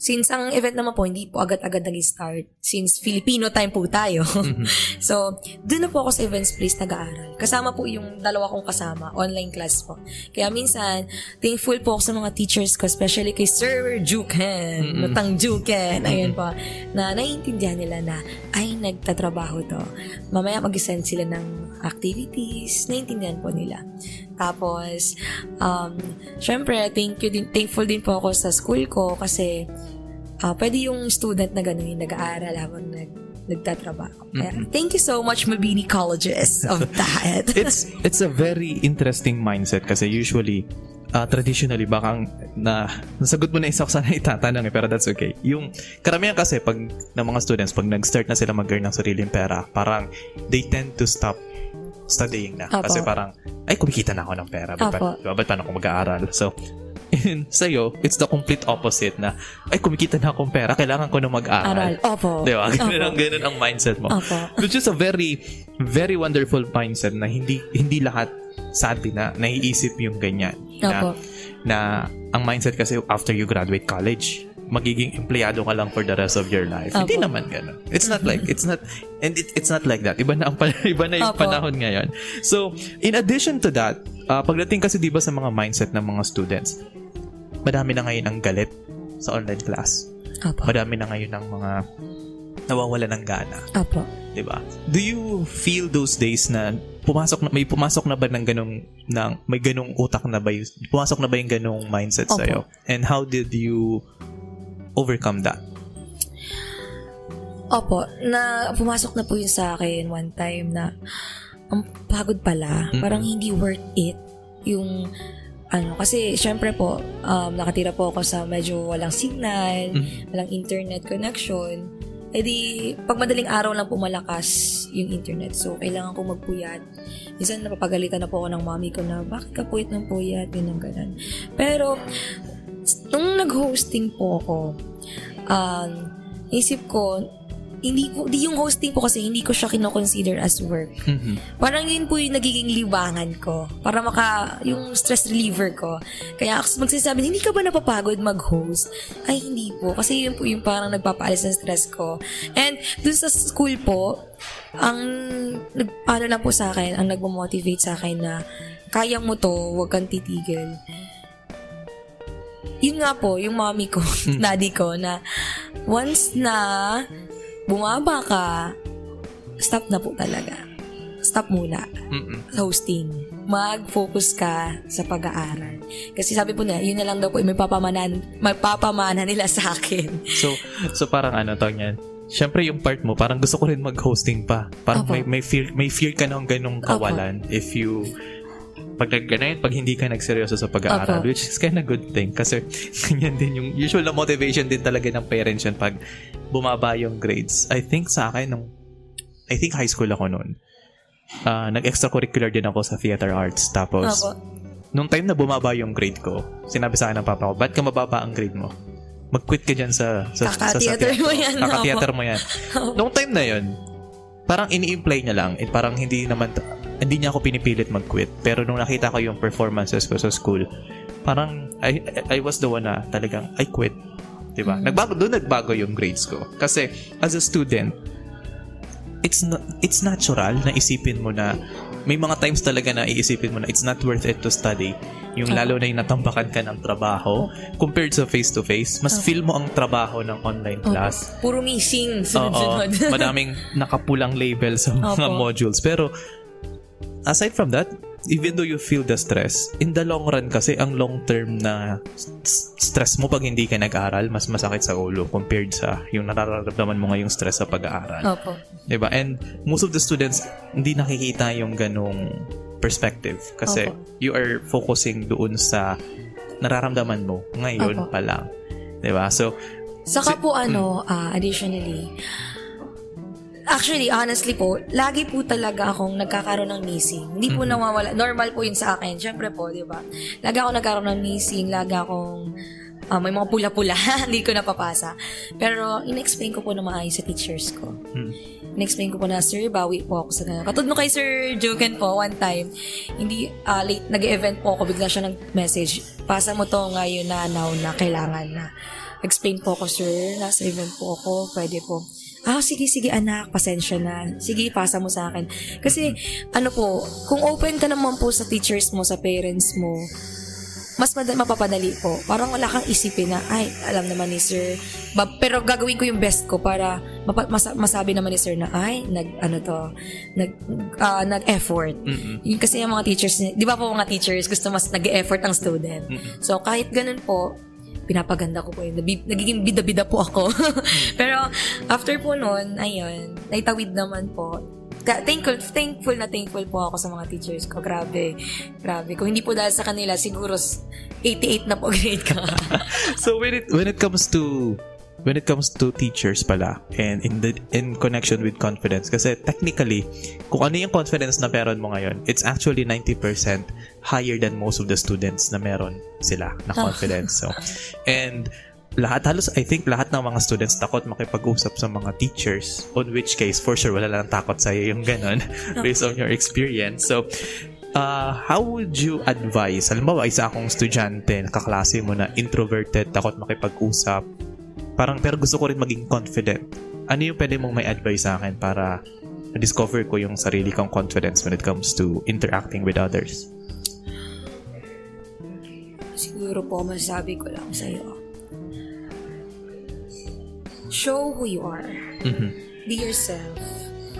Since ang event naman po, hindi po agad-agad nag-start. Since Filipino time po tayo. *laughs* so, doon na po ako sa events place nag-aaral. Kasama po yung dalawa kong kasama, online class po. Kaya minsan, thankful po ako sa mga teachers ko, especially kay Sir Juken, Matang Juken, ayun po, na naiintindihan nila na, ay, nagtatrabaho to. Mamaya mag-send sila ng activities, naiintindihan po nila. Tapos, um, syempre, thank you din, thankful din po ako sa school ko kasi ah pwede yung student na gano'n yung nag-aaral habang nag, nagtatrabaho. Kaya, thank you so much, Mabini Colleges of *laughs* that. it's it's a very interesting mindset kasi usually uh, traditionally baka na nasagot mo na isa ko sana itatanong eh, pero that's okay. Yung karamihan kasi pag ng mga students pag nag-start na sila mag-earn ng sariling pera, parang they tend to stop studying na. Apo. Kasi parang, ay, kumikita na ako ng pera. Ba't, Apo. ba't paano ako mag-aaral? So, *laughs* in, sa'yo, it's the complete opposite na, ay, kumikita na akong pera, kailangan ko na mag-aral. Aral. Opo. Di ba? Ganun ang, ganun ang mindset mo. Opo. Which is a very, very wonderful mindset na hindi hindi lahat sadly na naiisip yung ganyan. Opo. Na, na ang mindset kasi after you graduate college, magiging empleyado ka lang for the rest of your life. Opo. Hindi naman ganun. It's not like, it's not, and it, it's not like that. Iba na, ang, *laughs* iba na yung Opo. panahon ngayon. So, in addition to that, uh, pagdating kasi di ba sa mga mindset ng mga students, madami na ngayon ang galit sa online class. Opo. Madami na ngayon ang mga nawawala ng gana. Opo. 'di ba? Do you feel those days na pumasok na may pumasok na ba ng ganong ng may ganong utak na ba yung, pumasok na ba yung ganong mindset sa And how did you overcome that? Opo, na pumasok na po yun sa akin one time na ang pagod pala, parang hindi worth it yung ano, kasi syempre po, um, nakatira po ako sa medyo walang signal, walang internet connection. Eh di, pag madaling araw lang po malakas yung internet. So, kailangan ko magpuyat. Minsan napapagalitan na po ako ng mami ko na, bakit ka puyat ng puyat? Ganun, ganun. Pero, nung nag-hosting po ako, um, isip ko, hindi ko, di yung hosting po kasi hindi ko siya kinoconsider as work. Parang yun po yung nagiging libangan ko. Para maka, yung stress reliever ko. Kaya ako magsasabi, hindi ka ba napapagod mag-host? Ay, hindi po. Kasi yun po yung parang nagpapaalis ng stress ko. And dun sa school po, ang, nag, ano lang po sa akin, ang nagmo-motivate sa akin na kaya mo to, huwag kang titigil. Yun nga po, yung mommy ko, *laughs* *laughs* daddy ko, na once na bumaba ka, stop na po talaga. Stop muna Mm-mm. sa hosting. Mag-focus ka sa pag-aaral. Kasi sabi po na, yun na lang daw po, may papamanan, may papamana nila sa akin. *laughs* So, so parang ano tawag niyan? Siyempre yung part mo, parang gusto ko rin mag-hosting pa. Parang Opo. may, may fear may fear ka ng ganong kawalan if you pag nag- pag hindi ka nagseryoso sa pag-aaral, Opo. which is kind of good thing kasi *laughs* ganyan din yung usual na motivation din talaga ng parents yun pag bumaba yung grades. I think sa akin nung I think high school ako noon. ah, nag-extracurricular din ako sa theater arts. Tapos, Opo. nung time na bumaba yung grade ko, sinabi sa akin ng papa ko, ba't ka mababa ang grade mo? Mag-quit ka dyan sa, sa, sa, sa Kaka-theater mo yan, Kaka-theater mo yan. *laughs* Nung time na yun, parang ini-imply niya lang. Eh, parang hindi naman, hindi niya ako pinipilit mag-quit. Pero nung nakita ko yung performances ko sa school, parang I, I was the one na talagang I quit. Diba? Nagbago, doon nagbago yung grades ko. Kasi as a student, it's na- it's natural na isipin mo na may mga times talaga na iisipin mo na it's not worth it to study. Yung lalo na yung natambakan ka ng trabaho compared sa face-to-face, mas feel mo ang trabaho ng online class. Puro missing, *laughs* Oo, sunod-sunod. madaming nakapulang label sa mga Opo. modules. Pero, aside from that, even though you feel the stress, in the long run kasi, ang long term na stress mo pag hindi ka nag-aral, mas masakit sa ulo compared sa yung nararamdaman mo ngayong stress sa pag-aaral. Opo. 'Di ba? And most of the students hindi nakikita yung ganong perspective kasi Opo. you are focusing doon sa nararamdaman mo ngayon Opo. pa lang. 'Di ba? So, Saka po ano, ah, additionally, actually, honestly po, lagi po talaga akong nagkakaroon ng missing. Hindi po nawawala. Normal po yun sa akin. Siyempre po, di ba? Lagi ako nagkaroon ng missing. Lagi akong ah, may mga pula-pula. *laughs* Hindi ko napapasa. Pero, in-explain ko po na maayos sa teachers ko. In-explain ko po na, Sir, bawi po ako sa ganun. Katulad mo kay Sir Joken po, one time, hindi, ah, late, nag-event po ako, bigla siya nag-message, pasa mo to ngayon na now na kailangan na. Explain po ako, Sir, nasa event po ako, pwede po. Ah, sige, sige anak, pasensya na. Sige, pasa mo sa akin. Kasi, ano po, kung open ka naman po sa teachers mo, sa parents mo, mas mad- mapapadali po. Parang wala kang isipin na, ay, alam naman ni sir. Ba- pero gagawin ko yung best ko para mapa- masa- masabi naman ni sir na, ay, nag, ano to, nag, ah, nag-effort. Yun kasi yung mga teachers, di ba po mga teachers, gusto mas nag-effort ang student. So, kahit ganun po, pinapaganda ko po yun. Nabi- nagiging bida-bida po ako. *laughs* pero, after po nun, ayun, naitawid naman po. Thankful, thankful na thankful po ako sa mga teachers ko. Grabe. Grabe. Kung hindi po dahil sa kanila, siguro s- 88 na po *laughs* grade ka. *laughs* so when it when it comes to when it comes to teachers pala and in the in connection with confidence. Kasi technically kung ano yung confidence na meron mo ngayon it's actually 90% higher than most of the students na meron sila na confidence. So *laughs* and lahat halos I think lahat ng mga students takot makipag-usap sa mga teachers. On which case for sure wala lang takot sa iyo yung ganun *laughs* based on your experience. So uh, how would you advise halimbawa isa akong estudyante nakaklase mo na introverted takot makipag-usap parang pero gusto ko rin maging confident ano yung pwede mong may advice sa akin para discover ko yung sarili kong confidence when it comes to interacting with others siguro po, masasabi ko lang sa'yo. Show who you are. Mhm. Be yourself.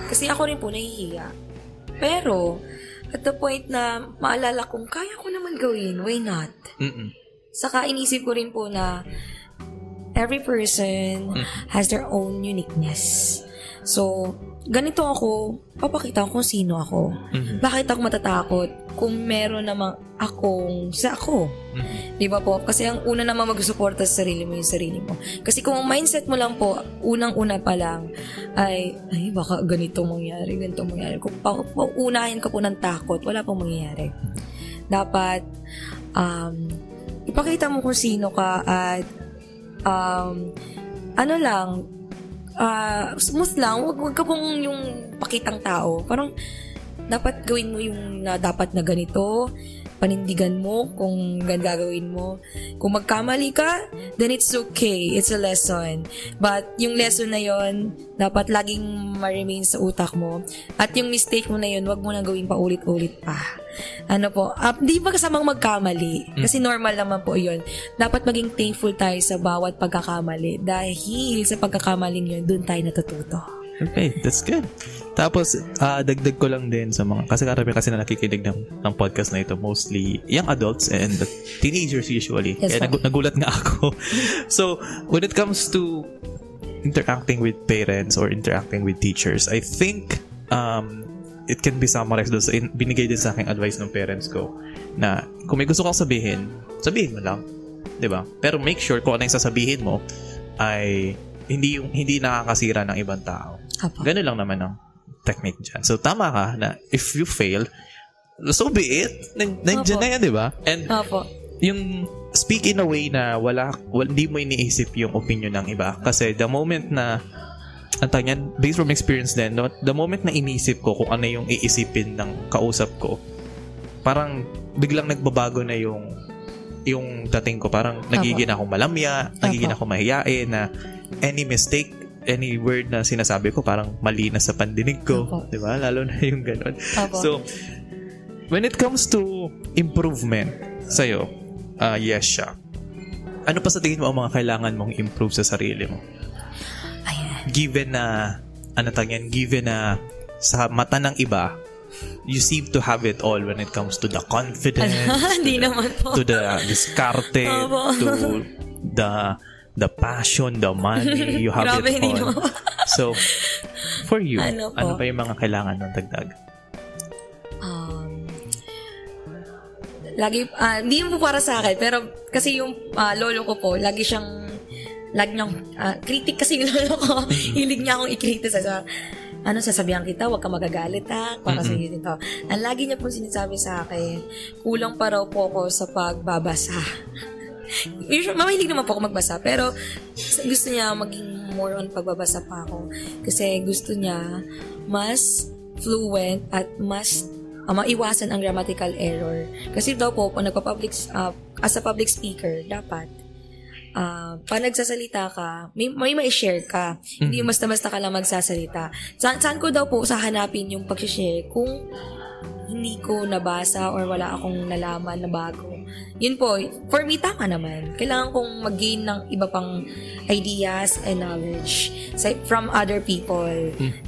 Kasi ako rin po nahihiya. Pero, at the point na maalala kong kaya ko naman gawin, why not? Mm-mm. Saka inisip ko rin po na every person has their own uniqueness. So, ganito ako, papakita ko kung sino ako. Bakit ako matatakot kung meron namang akong sa ako? Di ba po? Kasi ang una naman mag-suporta sa sarili mo yung sarili mo. Kasi kung ang mindset mo lang po, unang-una pa lang, ay, ay, baka ganito mangyari, ganito mangyari. Kung pa, paunahin ka po ng takot, wala pong mangyayari. Dapat, um, ipakita mo kung sino ka at, um, ano lang, ah, smooth lang, wag, wag ka pong yung pakitang tao. Parang, dapat gawin mo yung na dapat na ganito, panindigan mo kung gagawin mo. Kung magkamali ka, then it's okay. It's a lesson. But yung lesson na yon dapat laging ma-remain sa utak mo. At yung mistake mo na yon wag mo na gawin pa ulit-ulit pa. Ano po, uh, di ba kasamang magkamali? Kasi normal naman po yon Dapat maging thankful tayo sa bawat pagkakamali. Dahil sa pagkakamaling yon doon tayo natututo. Okay, that's good. Tapos, ah, dagdag ko lang din sa mga, kasi karami kasi na nakikinig ng, ng podcast na ito, mostly young adults and teenagers usually. Yes, Kaya nagu- nagulat nga ako. *laughs* so, when it comes to interacting with parents or interacting with teachers, I think um, it can be summarized doon sa in, binigay din sa akin advice ng parents ko na kung may gusto kang sabihin, sabihin mo lang. 'di ba? Pero make sure kung ano yung sasabihin mo ay hindi yung hindi nakakasira ng ibang tao. Apo. Ganun lang naman ang technique dyan. So, tama ka na if you fail, so be it. Nan- Nandiyan na yan, di ba? And Opo. yung speak in a way na wala, wala hindi mo iniisip yung opinion ng iba. Kasi the moment na ang tawag niyan, based from experience din, no, the moment na inisip ko kung ano yung iisipin ng kausap ko, parang biglang nagbabago na yung yung dating ko. Parang nagiging akong malamya, nagiging Apo. ako mahiyain na any mistake any word na sinasabi ko parang mali na sa pandinig ko. Di ba? Lalo na yung ganun. Opo. So, when it comes to improvement sa'yo, uh, yes siya. Ano pa sa tingin mo ang mga kailangan mong improve sa sarili mo? Ayan. Given na, ano yan, given na sa mata ng iba, you seem to have it all when it comes to the confidence, *laughs* Hindi naman po. to the diskarte, Opo. to the the passion, the money, *laughs* you have Grabe, it all. naman. So, for you, Ano ano, po? pa yung mga kailangan ng dagdag? um, lagi, ah, hindi mo para sa akin, pero kasi yung ah, lolo ko po, lagi siyang, lagi niyang, ah, kritik kasi yung lolo ko, *laughs* hilig niya akong i-criticize. So, ano, sasabihan kita, huwag ka magagalit ha, para sa iyo dito. Ang lagi niya po sinasabi sa akin, kulang pa raw po ako sa pagbabasa. *laughs* Usually, mamahilig naman po ako magbasa, pero gusto niya maging more on pagbabasa pa ako. Kasi gusto niya mas fluent at mas uh, maiwasan ang grammatical error. Kasi daw po, pag nagpa-public, uh, as a public speaker, dapat uh, pag nagsasalita ka, may, may ma-share ka. Hindi yung basta-basta ka lang magsasalita. Saan, saan ko daw po sa hanapin yung pag-share kung hindi ko nabasa or wala akong nalaman na bago. Yun po, for me, tama naman. Kailangan kong mag-gain ng iba pang ideas and knowledge from other people.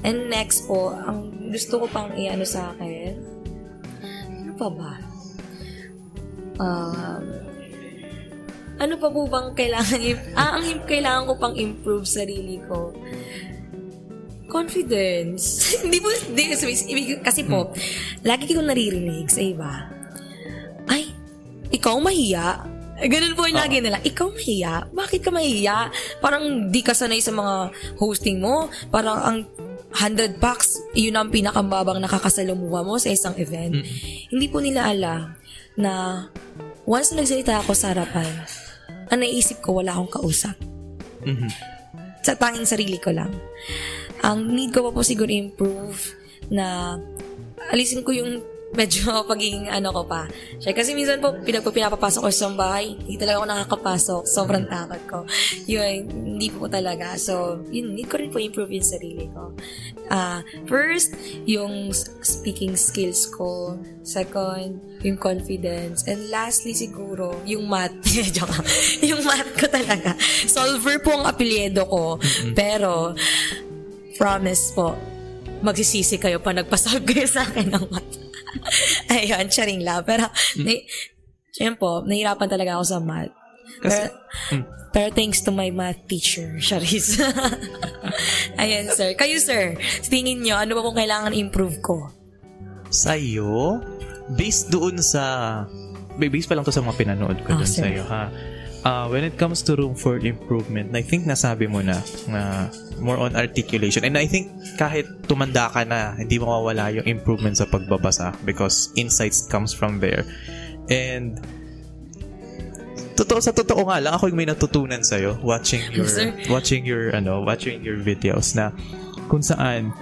And next po, ang gusto ko pang i-ano sa akin, ano pa ba? Um, ano pa po bang kailangan, i- ah, ang kailangan ko pang improve sarili ko? Confidence. *laughs* hindi po, hindi, ibig- kasi po, lagi ko naririnig sa iba, ay, ikaw mahiya. Eh, Ganun po yung lagi nila. Ikaw mahiya? Bakit ka mahiya? Parang di ka sanay sa mga hosting mo. Parang ang 100 bucks, yun ang pinakamabang nakakasalumuha mo sa isang event. Hindi po nila alam na once na nagsalita ako sa harapan, ang naisip ko, wala akong kausap. Mhm. Sa tanging sarili ko lang. Ang need ko pa po siguro improve na alisin ko yung medyo *laughs* pagiging ano ko pa. Siya, kasi minsan po, pinag pinapapasok ko sa bahay, hindi talaga ako nakakapasok. Sobrang takot ko. Yun, hindi po talaga. So, yun, need ko rin po improve yung sarili ko. Ah, first, yung speaking skills ko. Second, yung confidence. And lastly, siguro, yung math. *laughs* Joke yung math ko talaga. Solver po ang apelyido ko. Pero, promise po, magsisisi kayo pa nagpasolve *laughs* kayo sa akin ng math. *laughs* Ayun, charing lang. Pero, na- yun po, nahirapan talaga ako sa math. Kasi- pero, pero thanks to my math teacher, *laughs* Charis. Ayan, sir. Kayo, sir, tingin nyo, ano ba kung kailangan improve ko? Sa'yo, based doon sa... Based pa lang to sa mga pinanood ko Ah, doon sir. sa'yo, ha? Uh, when it comes to room for improvement, I think nasabi mo na na more on articulation. And I think kahit tumanda ka na, hindi mawawala yung improvement sa pagbabasa because insights comes from there. And totoo sa totoo nga lang ako yung may natutunan sa watching your Sir. watching your ano watching your videos na kung saan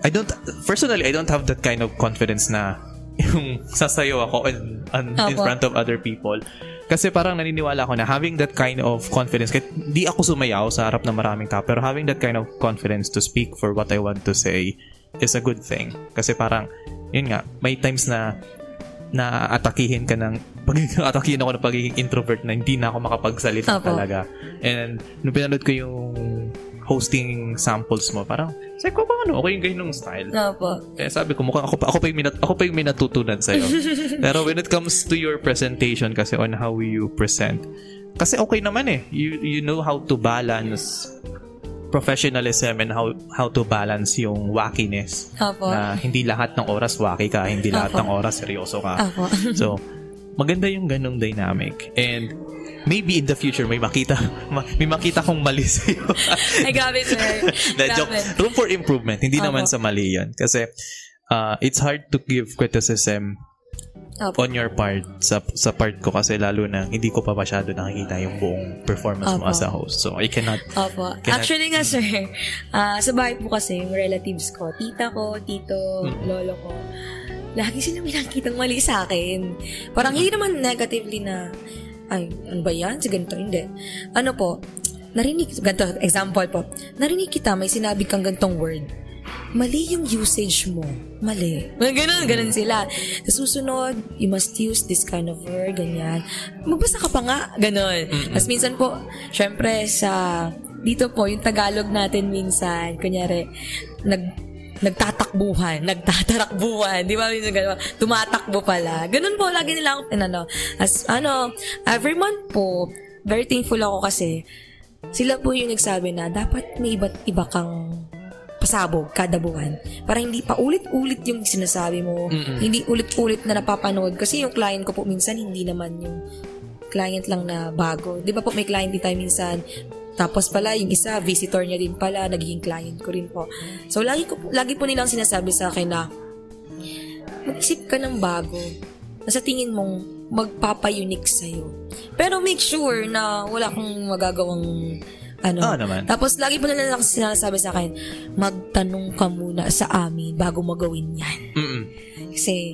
I don't personally I don't have that kind of confidence na *laughs* yung sasayaw ako in, in, in front of other people kasi parang naniniwala ako na having that kind of confidence kahit di ako sumayaw sa harap ng maraming tao pero having that kind of confidence to speak for what I want to say is a good thing kasi parang yun nga may times na na atakihin ka ng *laughs* pagiging atakihin ako ng pagiging introvert na hindi na ako makapagsalita Opo. talaga. And nung pinanood ko yung hosting samples mo, parang sabi ko, ano, okay yung ganyan style. No po. Kaya sabi ko, mukhang ako pa, ako pa yung, minat, ako pa yung may natutunan sa'yo. *laughs* Pero when it comes to your presentation kasi on how you present, kasi okay naman eh. You, you know how to balance professionalism and how how to balance yung wackiness Opo. na hindi lahat ng oras wacky ka, hindi lahat Opo. ng oras seryoso ka. Opo. So, maganda yung ganong dynamic. And maybe in the future may makita *laughs* ma- may makita kong mali sa'yo. *laughs* Ay, grabe, sir. *laughs* The joke, Grabe. room for improvement. Hindi Opo. naman sa mali yun. Kasi uh, it's hard to give criticism Opo. on your part sa sa part ko kasi lalo na hindi ko pa masyado nakikita yung buong performance mo Opo. as a host. So I cannot Opo. Cannot- Actually nga, sir, ah, sa bahay po kasi, yung relatives ko, tita ko, tito, Mm. lolo ko, lagi sila may nakikitang mali sa akin. Parang hindi naman negatively na, ay, ano ba yan? Si ganito, hindi. Ano po, narinig, ganito, example po, narinig kita, may sinabi kang gantong word. Mali yung usage mo. Mali. Ganun, ganun sila. Sa susunod, you must use this kind of word, ganyan. Magbasa ka pa nga, ganun. Tapos minsan po, syempre sa, dito po, yung Tagalog natin minsan, kunyari, nag, nagtatakbuhan, nagtatarakbuhan, di ba? Minsan ganun, tumatakbo pala. Ganun po, lagi nila akong pinano. As, ano, every month po, very thankful ako kasi, sila po yung nagsabi na dapat may iba't iba kang pasabog kada buwan. Para hindi pa ulit-ulit yung sinasabi mo. Hindi ulit-ulit na napapanood. Kasi yung client ko po minsan, hindi naman yung client lang na bago. Di ba po may client din tayo minsan, tapos pala, yung isa, visitor niya din pala, nagiging client ko rin po. So, lagi, ko, lagi po nilang sinasabi sa akin na, mag-isip ka ng bago na sa tingin mong magpapa-unique sa'yo. Pero make sure na wala kang magagawang ano. Ah, naman. Tapos lagi po nila sinasabi sa akin, magtanong ka muna sa amin bago magawin yan. Mm-mm. Kasi,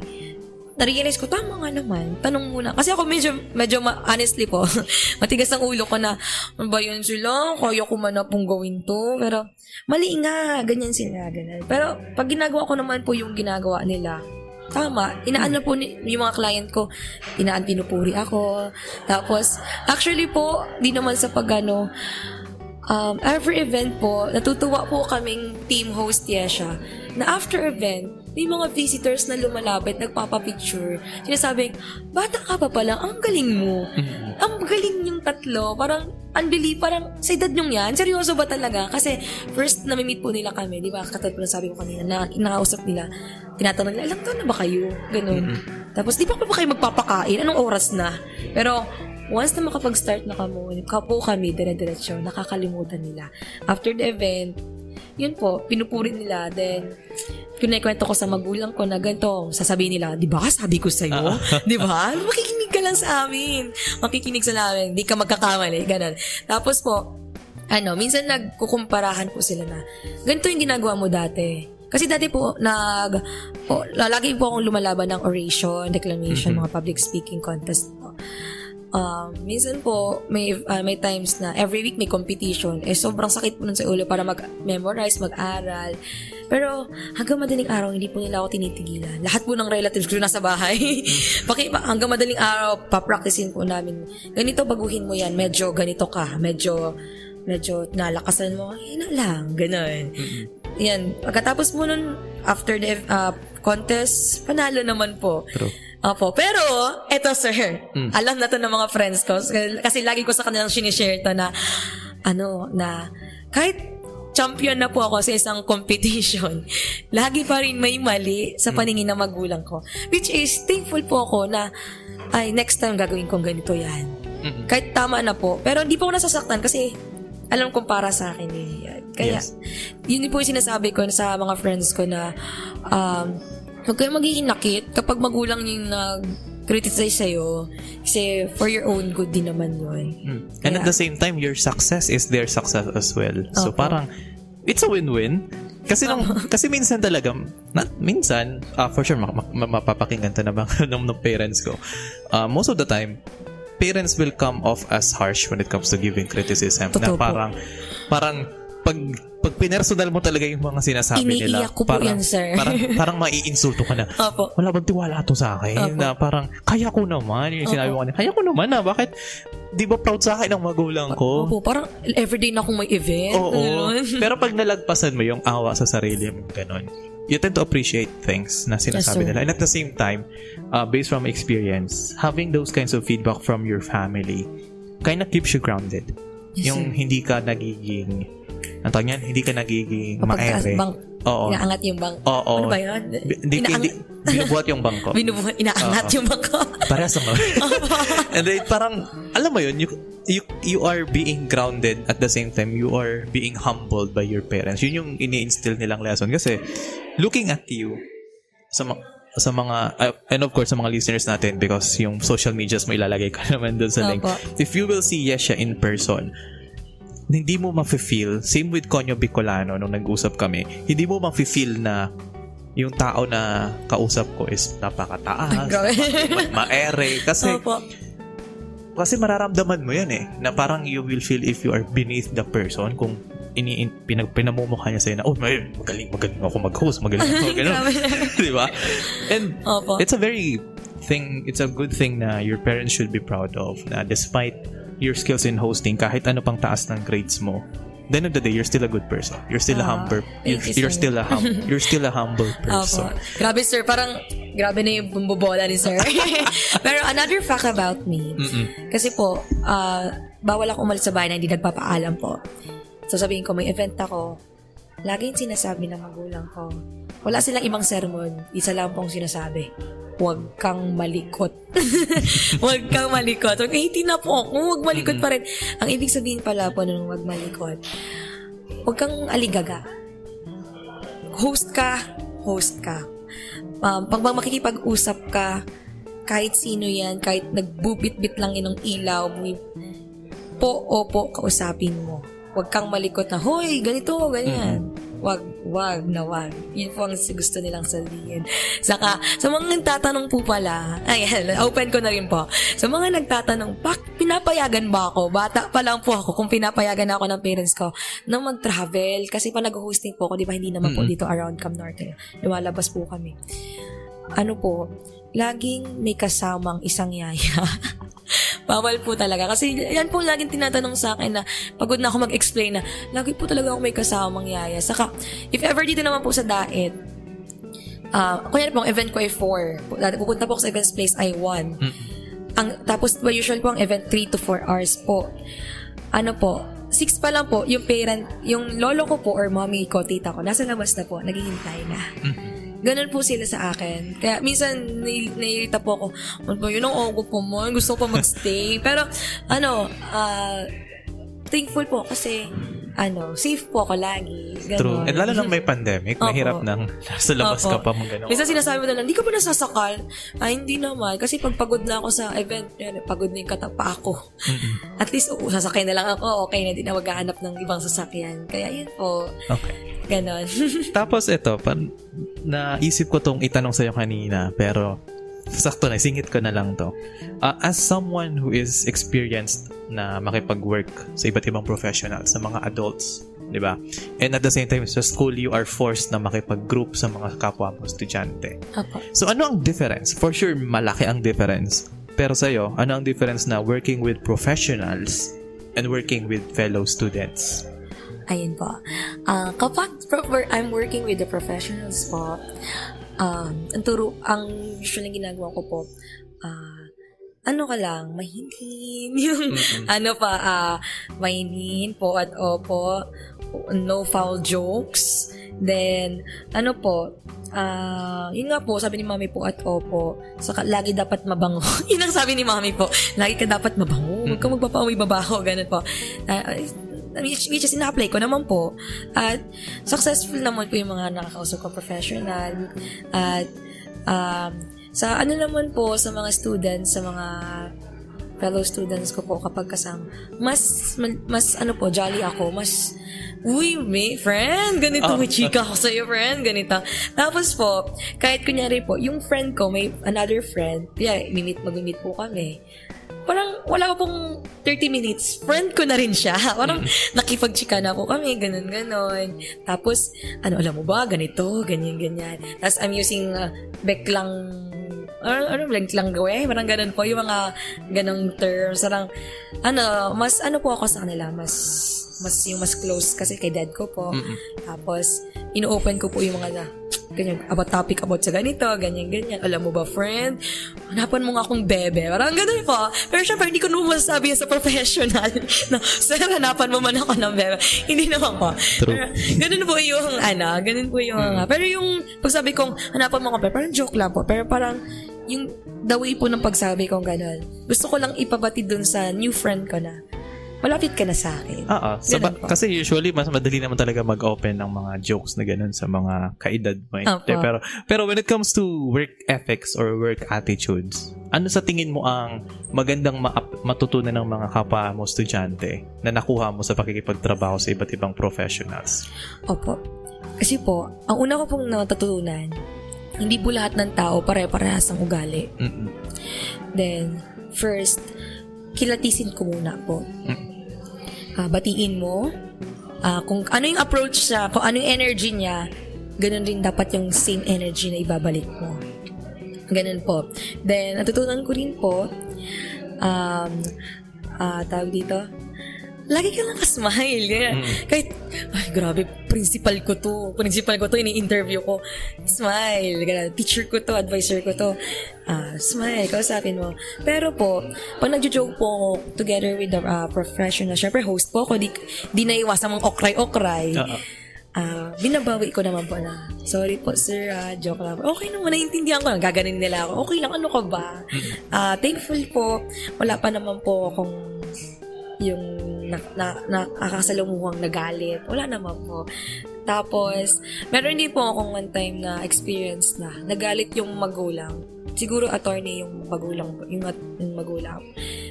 na-realize ko, tama nga naman, tanong muna. Kasi ako medyo, medyo ma- honestly po, *laughs* matigas ang ulo ko na, ano ba yun sila? Kaya ko man na pong gawin to. Pero, mali nga, ganyan sila, ganyan. Pero, pag ginagawa ko naman po yung ginagawa nila, tama, inaano po ni, yung mga client ko, inaan pinupuri ako. Tapos, actually po, di naman sa pagano, um, every event po, natutuwa po kaming team host Yesha, na after event, may mga visitors na lumalapit, nagpapapicture. Sinasabing, bata ka pa pala, ang galing mo. Ang galing yung tatlo. Parang, unbelieve, parang sa edad nyong yan, seryoso ba talaga? Kasi first nami-meet po nila kami, di ba? Katulad po na sabi ko kanina, na nakausap nila, tinatanong nila, ilang taon na ba kayo? Ganun. Tapos, di ba pa ba kayo magpapakain? Anong oras na? Pero, once na makapag-start na kamo, kapo kami, dire-diretso, nakakalimutan nila. After the event, yun po, pinupuri nila. Then, kinikwento ko sa magulang ko na ganito, sasabihin nila, di ba, sabi ko sa'yo? *laughs* di ba? Makikinig ka lang sa amin. Makikinig sa namin. Di ka magkakamali. Ganun. Tapos po, ano, minsan nagkukumparahan po sila na, ganito yung ginagawa mo dati. Kasi dati po, nag, po, lagi po akong lumalaban ng oration, declamation, mga public speaking contest po. Um, minsan po, may, uh, may times na every week may competition. Eh, sobrang sakit po nun sa ulo para mag-memorize, mag-aral. Pero hanggang madaling araw, hindi po nila ako tinitigilan. Lahat po ng relatives ko nasa bahay. *laughs* Paki, hanggang madaling araw, papracticein po namin. Ganito, baguhin mo yan. Medyo ganito ka. Medyo, medyo nalakasan mo. Hina lang. Ganon. Yan. Pagkatapos mo nun, after the uh, contest, panalo naman po. True. Opo. Pero, eto sir, alam na to ng mga friends ko. Kasi lagi ko sa kanilang sinishare to na, ano, na kahit champion na po ako sa isang competition, *laughs* lagi pa rin may mali sa paningin ng magulang ko. Which is, thankful po ako na, ay, next time gagawin kong ganito yan. Kahit tama na po. Pero hindi po ako nasasaktan kasi alam kong para sa akin eh. Kaya, Yes. yun po yung sinasabi ko sa mga friends ko na, um, huwag kayong magiging nakit kapag magulang yung nag-criticize sa'yo. Kasi for your own good din naman yun. Mm. And at the same time, your success is their success as well. So Opo. parang it's a win-win. Kasi nung, kasi minsan talaga, na, minsan, ah, for sure, ma- ma- mapapakinggan to naman *laughs* ng, ng parents ko. Ah, most of the time, parents will come off as harsh when it comes to giving criticism. Totoo na po. parang, parang, pag, pag pinersonal mo talaga yung mga sinasabi nila, Iniiyak ko po parang, yan, sir. parang, parang maiinsulto ka na. Opo. Wala bang tiwala to sa akin? Opo. Na parang, kaya ko naman. Yung sinabi mo kanina, kaya ko naman na. Bakit? Di ba proud sa akin ang magulang ko? Opo, parang everyday na akong may event. Oo. Ganun. *laughs* Pero pag nalagpasan mo yung awa sa sarili mo, ganun, you tend to appreciate things na sinasabi Yes, sir. nila. And at the same time, uh, based from experience, having those kinds of feedback from your family kind of keeps you grounded. Yes, yung sir. hindi ka nagiging, ang tawag niyan, hindi ka nagiging Kapag maere. bang, Oo. inaangat yung bang. Oo. Ano ba yun? Hindi, Inaang- hindi, binubuhat yung bangko. *laughs* Binubuhat, inaangat Oo. yung bangko. *laughs* Parehas *laughs* naman. And then parang, alam mo yun, you, you, you are being grounded at the same time, you are being humbled by your parents. Yun yung ini-instill nilang lesson. Kasi, looking at you, sa, ma- sa mga, uh, and of course, sa mga listeners natin, because yung social medias mo ilalagay ka naman dun sa link. Opo. If you will see Yesha in person, hindi mo ma-feel, same with Conyo Bicolano nung nag-usap kami, hindi mo ma-feel na yung tao na kausap ko is napakataas, maere. Kasi, Opo. kasi mararamdaman mo yan eh, na parang you will feel if you are beneath the person kung ini in, pinag, pinamumukha niya sa'yo na, oh, may, magaling, magaling ako mag-host, magaling ako, *laughs* ganun. *laughs* Di ba? And Opo. it's a very thing, it's a good thing na your parents should be proud of na despite your skills in hosting, kahit ano pang taas ng grades mo, the end of the day, you're still a good person. You're still a Ah, humble. You're, you're still a hum, *laughs* you're still a humble person. Opo. Grabe sir, parang grabe na yung bumbobola ni sir. *laughs* Pero another fact about me, kasi po, ah, bawal ako umalis sa bahay na hindi nagpapaalam po. So sabihin ko, may event ako, laging sinasabi ng magulang ko, wala silang ibang sermon, isa lang pong sinasabi, huwag kang malikot. *laughs* huwag kang malikot. Huwag, hindi na po ako, huwag malikot pa rin. Ang ibig sabihin pala po nung huwag malikot, huwag kang aligaga host ka, host ka. Um, pag makikipag-usap ka, kahit sino yan, kahit nagbubit-bit lang yun ng ilaw, po, opo, kausapin mo. Huwag kang malikot na, hoy, ganito, ganyan. Wag, wag na wag. Yun po ang gusto nilang sabihin. Saka, sa mga nagtatanong po pala, ayan, *laughs* open ko na rin po. Sa mga nagtatanong, bak, pinapayagan ba ako? Bata pa lang po ako kung pinapayagan ako ng parents ko na mag-travel. Kasi pa nag-hosting po ako, di ba, hindi naman po dito around Cam Norte. Lumalabas po kami. Ano po, laging may kasamang isang yaya. *laughs* *laughs* Bawal po talaga. Kasi yan po laging tinatanong sa akin na pagod na ako mag-explain na lagi po talaga ako may kasamang yaya. Saka, if ever dito naman po sa Daet, ah kunyari po, ang event ko ay 4. Pupunta po ako sa events place ay 1. Ang, tapos, usual po ang event 3 to 4 hours po. Ano po, 6 pa lang po, yung parent, yung lolo ko po or mommy ko, tita ko, nasa labas na po, naghihintay na. Ganun po sila sa akin. Kaya minsan nai- naiirita po ako, ano ba yun ang ogo po mo? Gusto ko pa magstay. Pero ano, ah, thankful po kasi ano, safe po ako lagi. Ganun. True. And lalo nang may pandemic, Opo. mahirap nang nasa labas Opo. ka pa mong gano'n. Minsan sinasabi mo na lang, di ka ba nasasakal? Ay, hindi naman. Kasi pag pagod na ako sa event, yan, pagod na yung katapa ako. At least, oo, sasakay na lang ako. Okay na, di na maghahanap ng ibang sasakyan. Kaya yun po. Okay. Ganon. *laughs* Tapos ito, pan, naisip ko tong itanong sa'yo kanina, pero sakto na, singit ko na lang to. Ah, as someone who is experienced na makipag-work sa iba't ibang professionals, sa mga adults, di ba? And at the same time, sa school, you are forced na makipag-group sa mga kapwa mo estudyante. Apo. So ano ang difference? For sure, malaki ang difference. Pero sa'yo, ano ang difference na working with professionals and working with fellow students? Ayun po. Ah, kapag proper, I'm working with the professionals po, um, ang turo, ang usually ginagawa ko po, ah, ano ka lang, mahinin. *laughs* Yung, ano pa, ah, mahinin po at opo, no foul jokes. Then, ano po, ah, yun nga po, sabi ni mami po at opo, saka lagi dapat mabango. *laughs* yun ang sabi ni mami po, lagi ka dapat mabango, huwag ka magpapauwi babaho, ganun po. Ah, which, which is ina-apply ko naman po. At successful naman po yung mga nakakausap ko professional. At um, sa ano naman po, sa mga students, sa mga fellow students ko po kapag kasama, mas, mas ano po, jolly ako, mas, uy, may friend, ganito, Oh. may chika ako sa'yo, friend, ganito. Tapos po, kahit kunyari po, yung friend ko, may another friend, yeah, mimit, mag-meet po kami parang wala pong 30 minutes, friend ko na rin siya. *laughs* Parang nakipagchika na po kami, ganun, ganon. Tapos, ano, alam mo ba, ganito, ganyan, ganyan. Tapos, I'm using uh, beklang, ano, ano, beklang gawe, parang ganun po, yung mga ganong terms. Parang, ano, mas, ano po ako sa kanila, mas, mas, yung mas close kasi kay dad ko po. Tapos, ino-open ko po yung mga na, ganyan, about topic about sa ganito, ganyan, ganyan. Alam mo ba, friend? Hanapan mo nga akong bebe. Parang ganun po. Pero syempre, hindi ko naman masasabi sa professional *laughs* na, sir, hanapan mo man ako ng bebe. Hindi naman po. True. Pero, ganun po yung, ano, ganun po yung, pero yung, pagsabi kong, hanapan mo ako bebe, parang joke lang po. Pero parang, yung the way po ng pagsabi kong ganun, gusto ko lang ipabati dun sa new friend ko na, malapit ka na sa akin. Oo. Sa ba- Ganun po. kasi usually, mas madali naman talaga mag-open ng mga jokes na ganun sa mga kaedad mo. eh. Opo. Pero, pero when it comes to work ethics or work attitudes, ano sa tingin mo ang magandang ma- matutunan ng mga kapwa mo estudyante na nakuha mo sa pakikipagtrabaho sa iba't ibang professionals? Opo. Kasi po, ang una ko pong natutunan, hindi po lahat ng tao pare-parehas ang ugali. Mm-mm. Then, first, kilatisin ko muna po. Ah, batiin mo. Ah, kung ano yung approach siya, kung ano yung energy niya, ganun rin dapat yung same energy na ibabalik mo. Ganun po. Then, natutunan ko rin po, um, ah, tawag dito, lagi ka lang ka-smile. Ganyan. Kahit, ay, grabe, principal ko to. Principal ko to, ini-interview ko. Smile. Ganyan. Teacher ko to, advisor ko to. Ah, smile, kausapin mo. Pero po, pag nagjo-joke po ako together with the ah, professional, syempre host po ako, di, di naiwasan mong okray-okray. Oo. Ah, binabawi ko naman po na, sorry po sir, ah, joke lang. Okay naman, naiintindihan ko. Gaganin nila ako. Okay lang, ano ka ba? Ah, thankful po. Wala pa naman po akong yung na, na, nakakasalumuhang nagalit. Wala naman po. Tapos, meron din po akong one time na experience na nagalit yung magulang. Siguro attorney yung magulang, yung, yung magulang.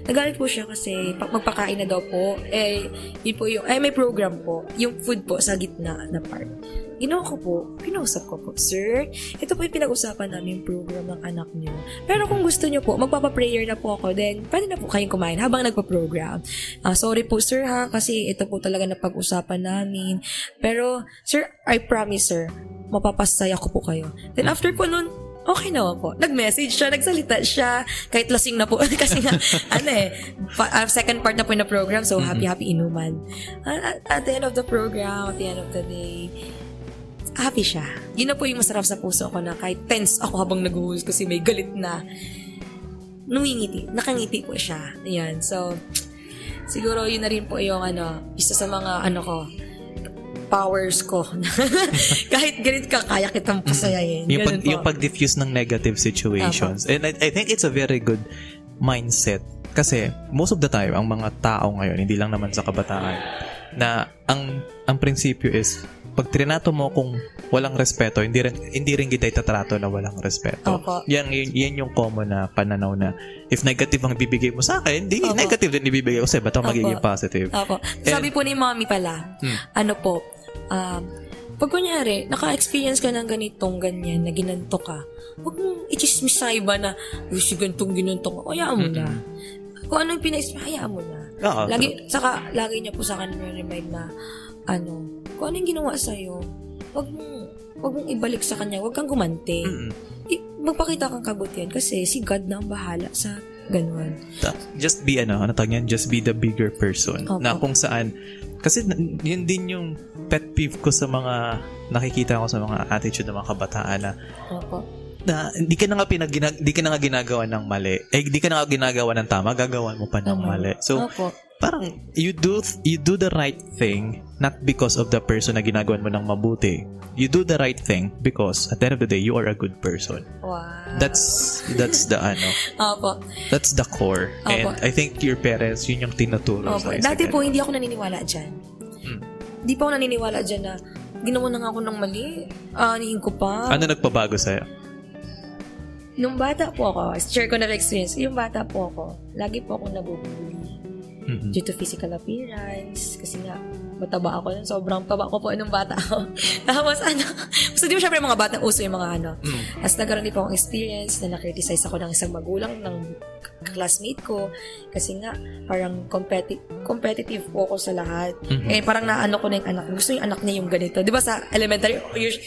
Nagalit po siya kasi magpakain na daw po, eh, yun po yung, eh, may program po, yung food po sa gitna na part. Ginawa ko po, kinausap ko po, Sir, ito po yung pinag-usapan namin program ng anak niyo. Pero kung gusto niyo po, magpapa-prayer na po ako, then pwede na po kayong kumain habang nagpa-program. Ah, sorry po, Sir, ha, kasi ito po talaga na pag-usapan namin. Pero, Sir, I promise, Sir, mapapasaya ko po kayo. Then after po nun, okay naman po. Nag-message siya, nagsalita siya, kahit lasing na po. *laughs* Kasi nga, ano eh, pa- ah, second part na po na program, so happy-happy inuman. Ah, At, at the end of the program, at the end of the day, happy siya. Yun na po yung masarap sa puso ko na kahit tense ako habang nag-host kasi may galit na, numingiti, nakangiti po siya. Ayan, so, siguro yun na rin po yung ano, isa sa mga ano ko, powers ko. *laughs* kahit galit ka, kaya kitang pasayahin. Yung, pag, Ganun po. yung pag-diffuse ng negative situations. And I, I think it's a very good mindset. Kasi most of the time, ang mga tao ngayon, hindi lang naman sa kabataan, na ang ang prinsipyo is pag trinato mo kung walang respeto, hindi rin hindi rin kita itatrato na walang respeto. Opo. Yan, yan, yan yung common na pananaw na if negative ang bibigay mo sa akin, di Opo. negative din ibibigay ko sa'yo. Ba't ako magiging positive? Opo. Sabi po ni mommy pala, Hmm. ano po, um, pag kunyari, naka-experience ka ng ganitong ganyan, na ginanto ka, huwag mong i-chismis sa iba na, uy, si gantong ginanto ko, hayaan mo na. Kung ano yung pina-experience, hayaan mo na. Oo. Lagi, saka, lagi niya po sa akin remind na, ano, kung ano yung ginawa sa'yo, huwag mong, huwag mong ibalik sa kanya, huwag kang gumante. Mm-mm. I- magpakita kang kabutihan kasi si God na ang bahala sa ganun. Just be ano, ano tawag yan? Just be the bigger person. Opo. Na kung saan, kasi yun din yung pet peeve ko sa mga nakikita ko sa mga attitude ng mga kabataan na, Opo. na hindi ka na nga pinag di ka na nga ginagawa ng mali. Eh, di ka na nga ginagawa ng tama, gagawan mo pa ng mali. So, Opo. Parang you do you do the right thing not because of the person na ginagawan mo ng mabuti. You do the right thing because at the end of the day, you are a good person. Wow. That's that's the *laughs* ano, Opo. that's the core. And Opo. I think your parents, yun yung tinuturo Opo. sa Dati po, hindi ako naniniwala dyan. Hmm. Hindi pa ako naniniwala dyan na ginawa na nga ako ng mali. Anihin ko pa. Ano nagpabago sa'yo? Nung bata po ako, share ko na experience, yung bata po ako, lagi po ako nabubuli. Mhm. Due to physical appearance, kasi nga, mataba ako nun. Sobrang taba ko po nung bata ako. *laughs* Tapos ano, so di ba syempre mga bata, uso yung mga ano. Mm. Tapos nagkaroon din po akong experience na nakriticize ako ng isang magulang ng classmate ko kasi nga parang competitive competitive po ako sa lahat. Mhm. Eh parang naano ko na yung anak. Gusto yung anak niya yung ganito. 'Di ba sa elementary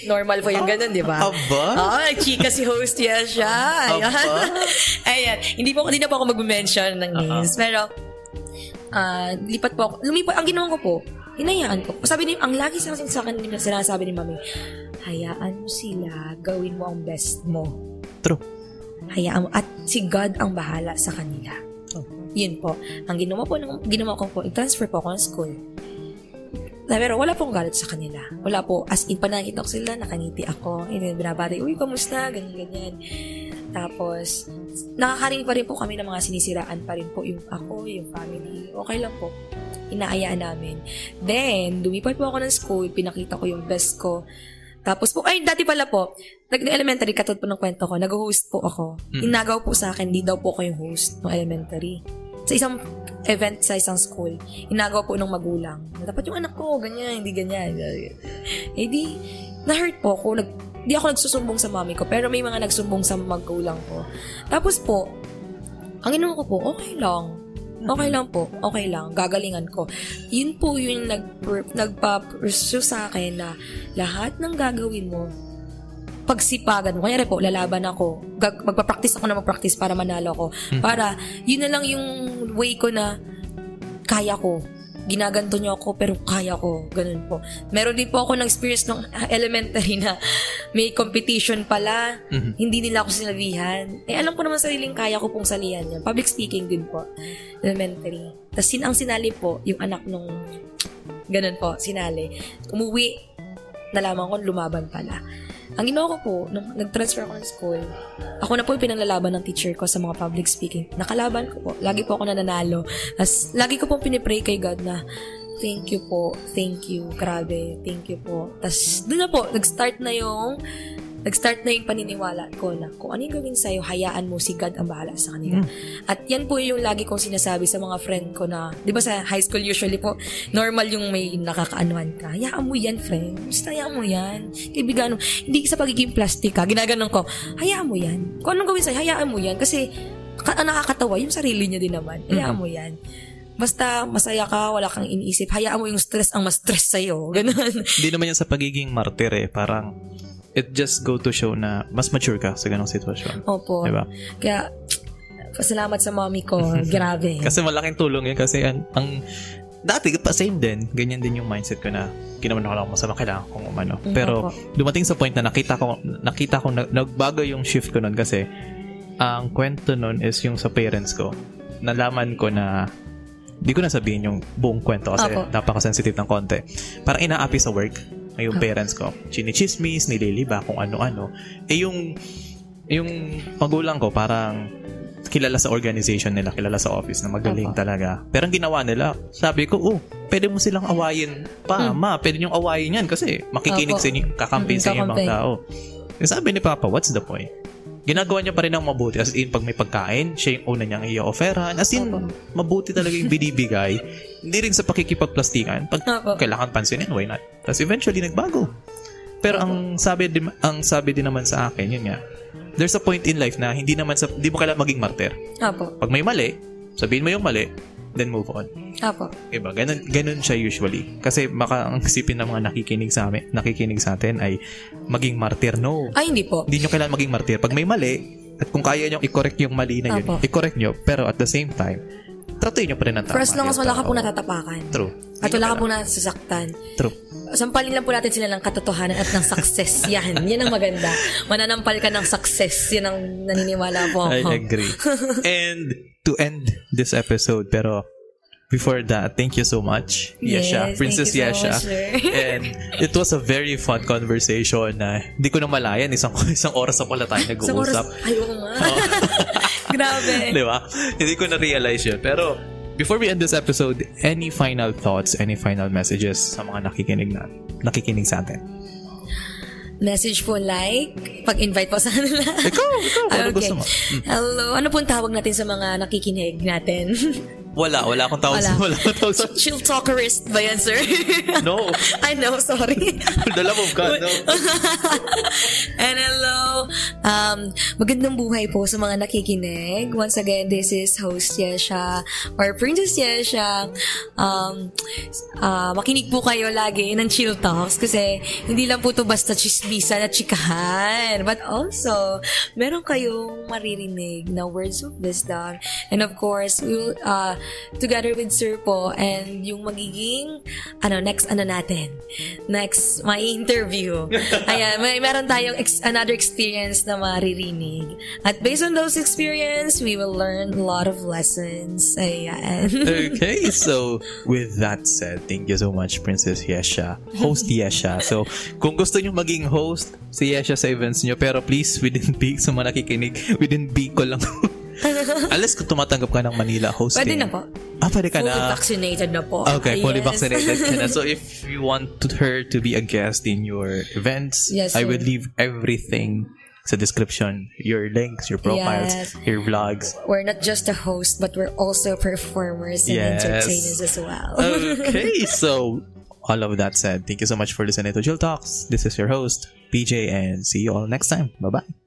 normal po yung ganun, 'di ba? Aba? Oh, chika si host yan siya. Ayan. *laughs* Ayan. Hindi po hindi na po ako mag-mention ng names. Pero ah lipat po ako. Lumipat ang ginawa ko po. Hinayaan ko. Sabi ni ang lagi sa sa akin sinasabi ni mami, hayaan mo sila, gawin mo ang best mo. True. Hayaan mo at si God ang bahala sa kanila. Oh. Yun po. Ang ginawa po ng ginawa ko po, i-transfer po ako ng school. Na, pero wala pong galit sa kanila. Wala po. As in, panakita ko sila, nakangiti ako. And then, binabati, uy, kamusta? Ganyan, ganyan. Tapos, nakakarinig pa rin po kami ng mga sinisiraan pa rin po yung ako, yung family. Okay lang po. Inaayaan namin. Then, lumipat po ako ng school, pinakita ko yung best ko. Tapos po, ay, dati pala po, nag-elementary, katulad po ng kwento ko, nag-host po ako. Mm. Inagaw po sa akin, di daw po ko yung host ng elementary. Sa isang event sa isang school, inagaw po ng magulang. Dapat yung anak ko, ganyan, hindi ganyan. Eh di, na-hurt po ako. Nag, di ako nagsusumbong sa mami ko, pero may mga nagsumbong sa magulang ko. Tapos po, ang ginawa ko po, okay lang. Okay lang po. Okay lang. Gagalingan ko. Yun po yung nag nagpa-pursue sa akin na lahat ng gagawin mo, pagsipagan mo. Kanyari po, lalaban ako. Gag- magpa-practice ako na mag-practice para manalo ko. Para, yun na lang yung way ko na kaya ko. Ginaganto niyo ako, pero kaya ko. Ganun po. Meron din po ako na-experience nung *laughs* elementary na may competition pala. Mhm. Hindi nila ako sinabihan. Eh, alam ko naman sariling kaya ko pong salihan yan. Public speaking din po. Elementary. Tapos sin ang sinali po, yung anak nung ganun po, sinali. Umuwi, nalaman ko lumaban pala. Ang ginawa ko po, nung nag-transfer ako ng school, ako na po yung pinanlalaban ng teacher ko sa mga public speaking. Nakalaban ko po. Lagi po ako nananalo. As, lagi ko po pinipray kay God na, thank you po, thank you, grabe, thank you po. Tapos, doon na po, nag-start na yung, nag-start na yung paniniwala ko na kung ano yung gawin sa'yo, hayaan mo si God ang bahala sa kanila. At yan po yung lagi kong sinasabi sa mga friend ko na, di ba sa high school usually po, normal yung may nakakaanuhan ka. Hayaan mo yan, friend. Basta hayaan mo yan. Kaibigan, mo. hindi sa pagiging plastic ka. Ginaganon ko, hayaan mo yan. Kung anong gawin sa'yo, hayaan mo yan. Kasi ka- ang nakakatawa, yung sarili niya din naman. Hayaan mo yan. Basta masaya ka, wala kang iniisip. Hayaan mo yung stress ang ma-stress sa'yo. *laughs* Ganun. Hindi naman yan sa pagiging martir eh. Parang, it just go to show na mas mature ka sa ganong sitwasyon. Opo. Diba? Kaya, pasalamat sa mommy ko. Grabe. *laughs* Kasi malaking tulong yun kasi ang, ang dati pa same din, ganyan din yung mindset ko na ginawan ako lang masama, kailangan kong umano. Mm, Pero opo. dumating sa point na nakita ko, nakita ko, na, nagbago yung shift ko nun kasi ang kwento nun is yung sa parents ko. Nalaman ko na di ko na sabihin yung buong kwento kasi Opo. napaka-sensitive ng konti. Parang inaapi sa work yung parents ko. Chinichismis, nililiba, kung ano-ano. Eh yung yung magulang ko parang kilala sa organization nila, kilala sa office na magaling Opo. talaga. Pero ang ginawa nila, sabi ko, oh, pwede mo silang awayin pa, ma, pwede niyong awayin yan kasi makikinig. Opo. sa inyo, kakampi Mm, sa inyo mga tao. Eh, sabi ni Papa, what's the point? Ginagawa niya pa rin ang mabuti. As in, pag may pagkain, siya yung una niyang i-offeran. As in, Opo. mabuti talaga yung binibigay. *laughs* Hindi rin sa pakikipagplastikan. Pag Opo. kailangan pansinin, why not? Tapos eventually, nagbago. Pero ang sabi din, ang sabi din naman sa akin, yun nga, there's a point in life na hindi naman sa, hindi mo kailangan maging martyr. Opo. Pag may mali, sabihin mo yung mali, then move on. Opo. Diba? Ganun, ganun siya usually. Kasi baka ang isipin ng mga nakikinig sa amin, nakikinig sa atin ay maging martyr. No. Ay, hindi po. Hindi nyo kailangan maging martyr. Pag may mali, at kung kaya nyo i-correct yung mali na yun, Apo. i-correct nyo. Pero at the same time, tratuhin nyo pa rin ang tama. For as long as wala ka po natatapakan. True. At wala ka po nasasaktan. True. Sampalin lang po natin sila ng katotohanan at ng success. *laughs* Yan. Yan ang maganda. Mananampal ka ng success. Yan ang naniniwala po I ako. agree. *laughs* and to end this episode, pero before that, thank you so much, Yes, Yesha, thank Princess so Yesha. much, *laughs* and it was a very fun conversation na hindi ko na malayan. Isang, *laughs* isang oras na pala tayo nag-uusap. ay, *laughs* oo nga. Grabe. Di ba? Hindi ko na-realize yun. Pero, before we end this episode, any final thoughts, any final messages sa mga nakikinig na, nakikinig sa atin? Message po like, pag-invite po sa kanila. Ikaw, ikaw, ano *laughs* Okay. gusto mo. Hello. Ano pong tawag natin sa mga nakikinig natin? *laughs* Wala, wala akong tawag sa, Wala. wala akong tawag sa, Chill talkerist ba yan, sir? *laughs* no. I know, sorry. *laughs* The love of God, no. *laughs* And hello. Um, magandang buhay po sa mga nakikinig. Once again, this is host Yesha or Princess Yesha. Um, ah, makinig po kayo lagi ng Chill Talks kasi hindi lang po to basta chismisan at chikahan. But also, meron kayong maririnig na words of wisdom. And of course, we will, uh, together with Sir po and yung magiging, ano, next ano natin. Next, my interview. *laughs* Ayan, may meron tayong ex- another experience na maririnig. At based on those experience, we will learn a lot of lessons. Ayan. *laughs* okay, so with that said, thank you so much, Princess Yesha. Host Yesha. So, kung gusto nyo maging host, si Yesha sa events nyo, pero please, within Big, sa mga nakikinig, within Bicol lang. *laughs* *laughs* Unless kung tumatanggap ka ng Manila hosting. Pwede na po. Ah, pwede ka Fully na. vaccinated na po. Okay, fully Yes. vaccinated ka na. *laughs* So, if you want to- her to be a guest in your events, Yes, I will leave everything sa description. Your links, your profiles, Yes. your vlogs. We're not just a host, but we're also performers and Yes. entertainers as well. okay, *laughs* so all of that said, thank you so much for listening to Jill Talks. This is your host, PJ, and see you all next time. Bye bye.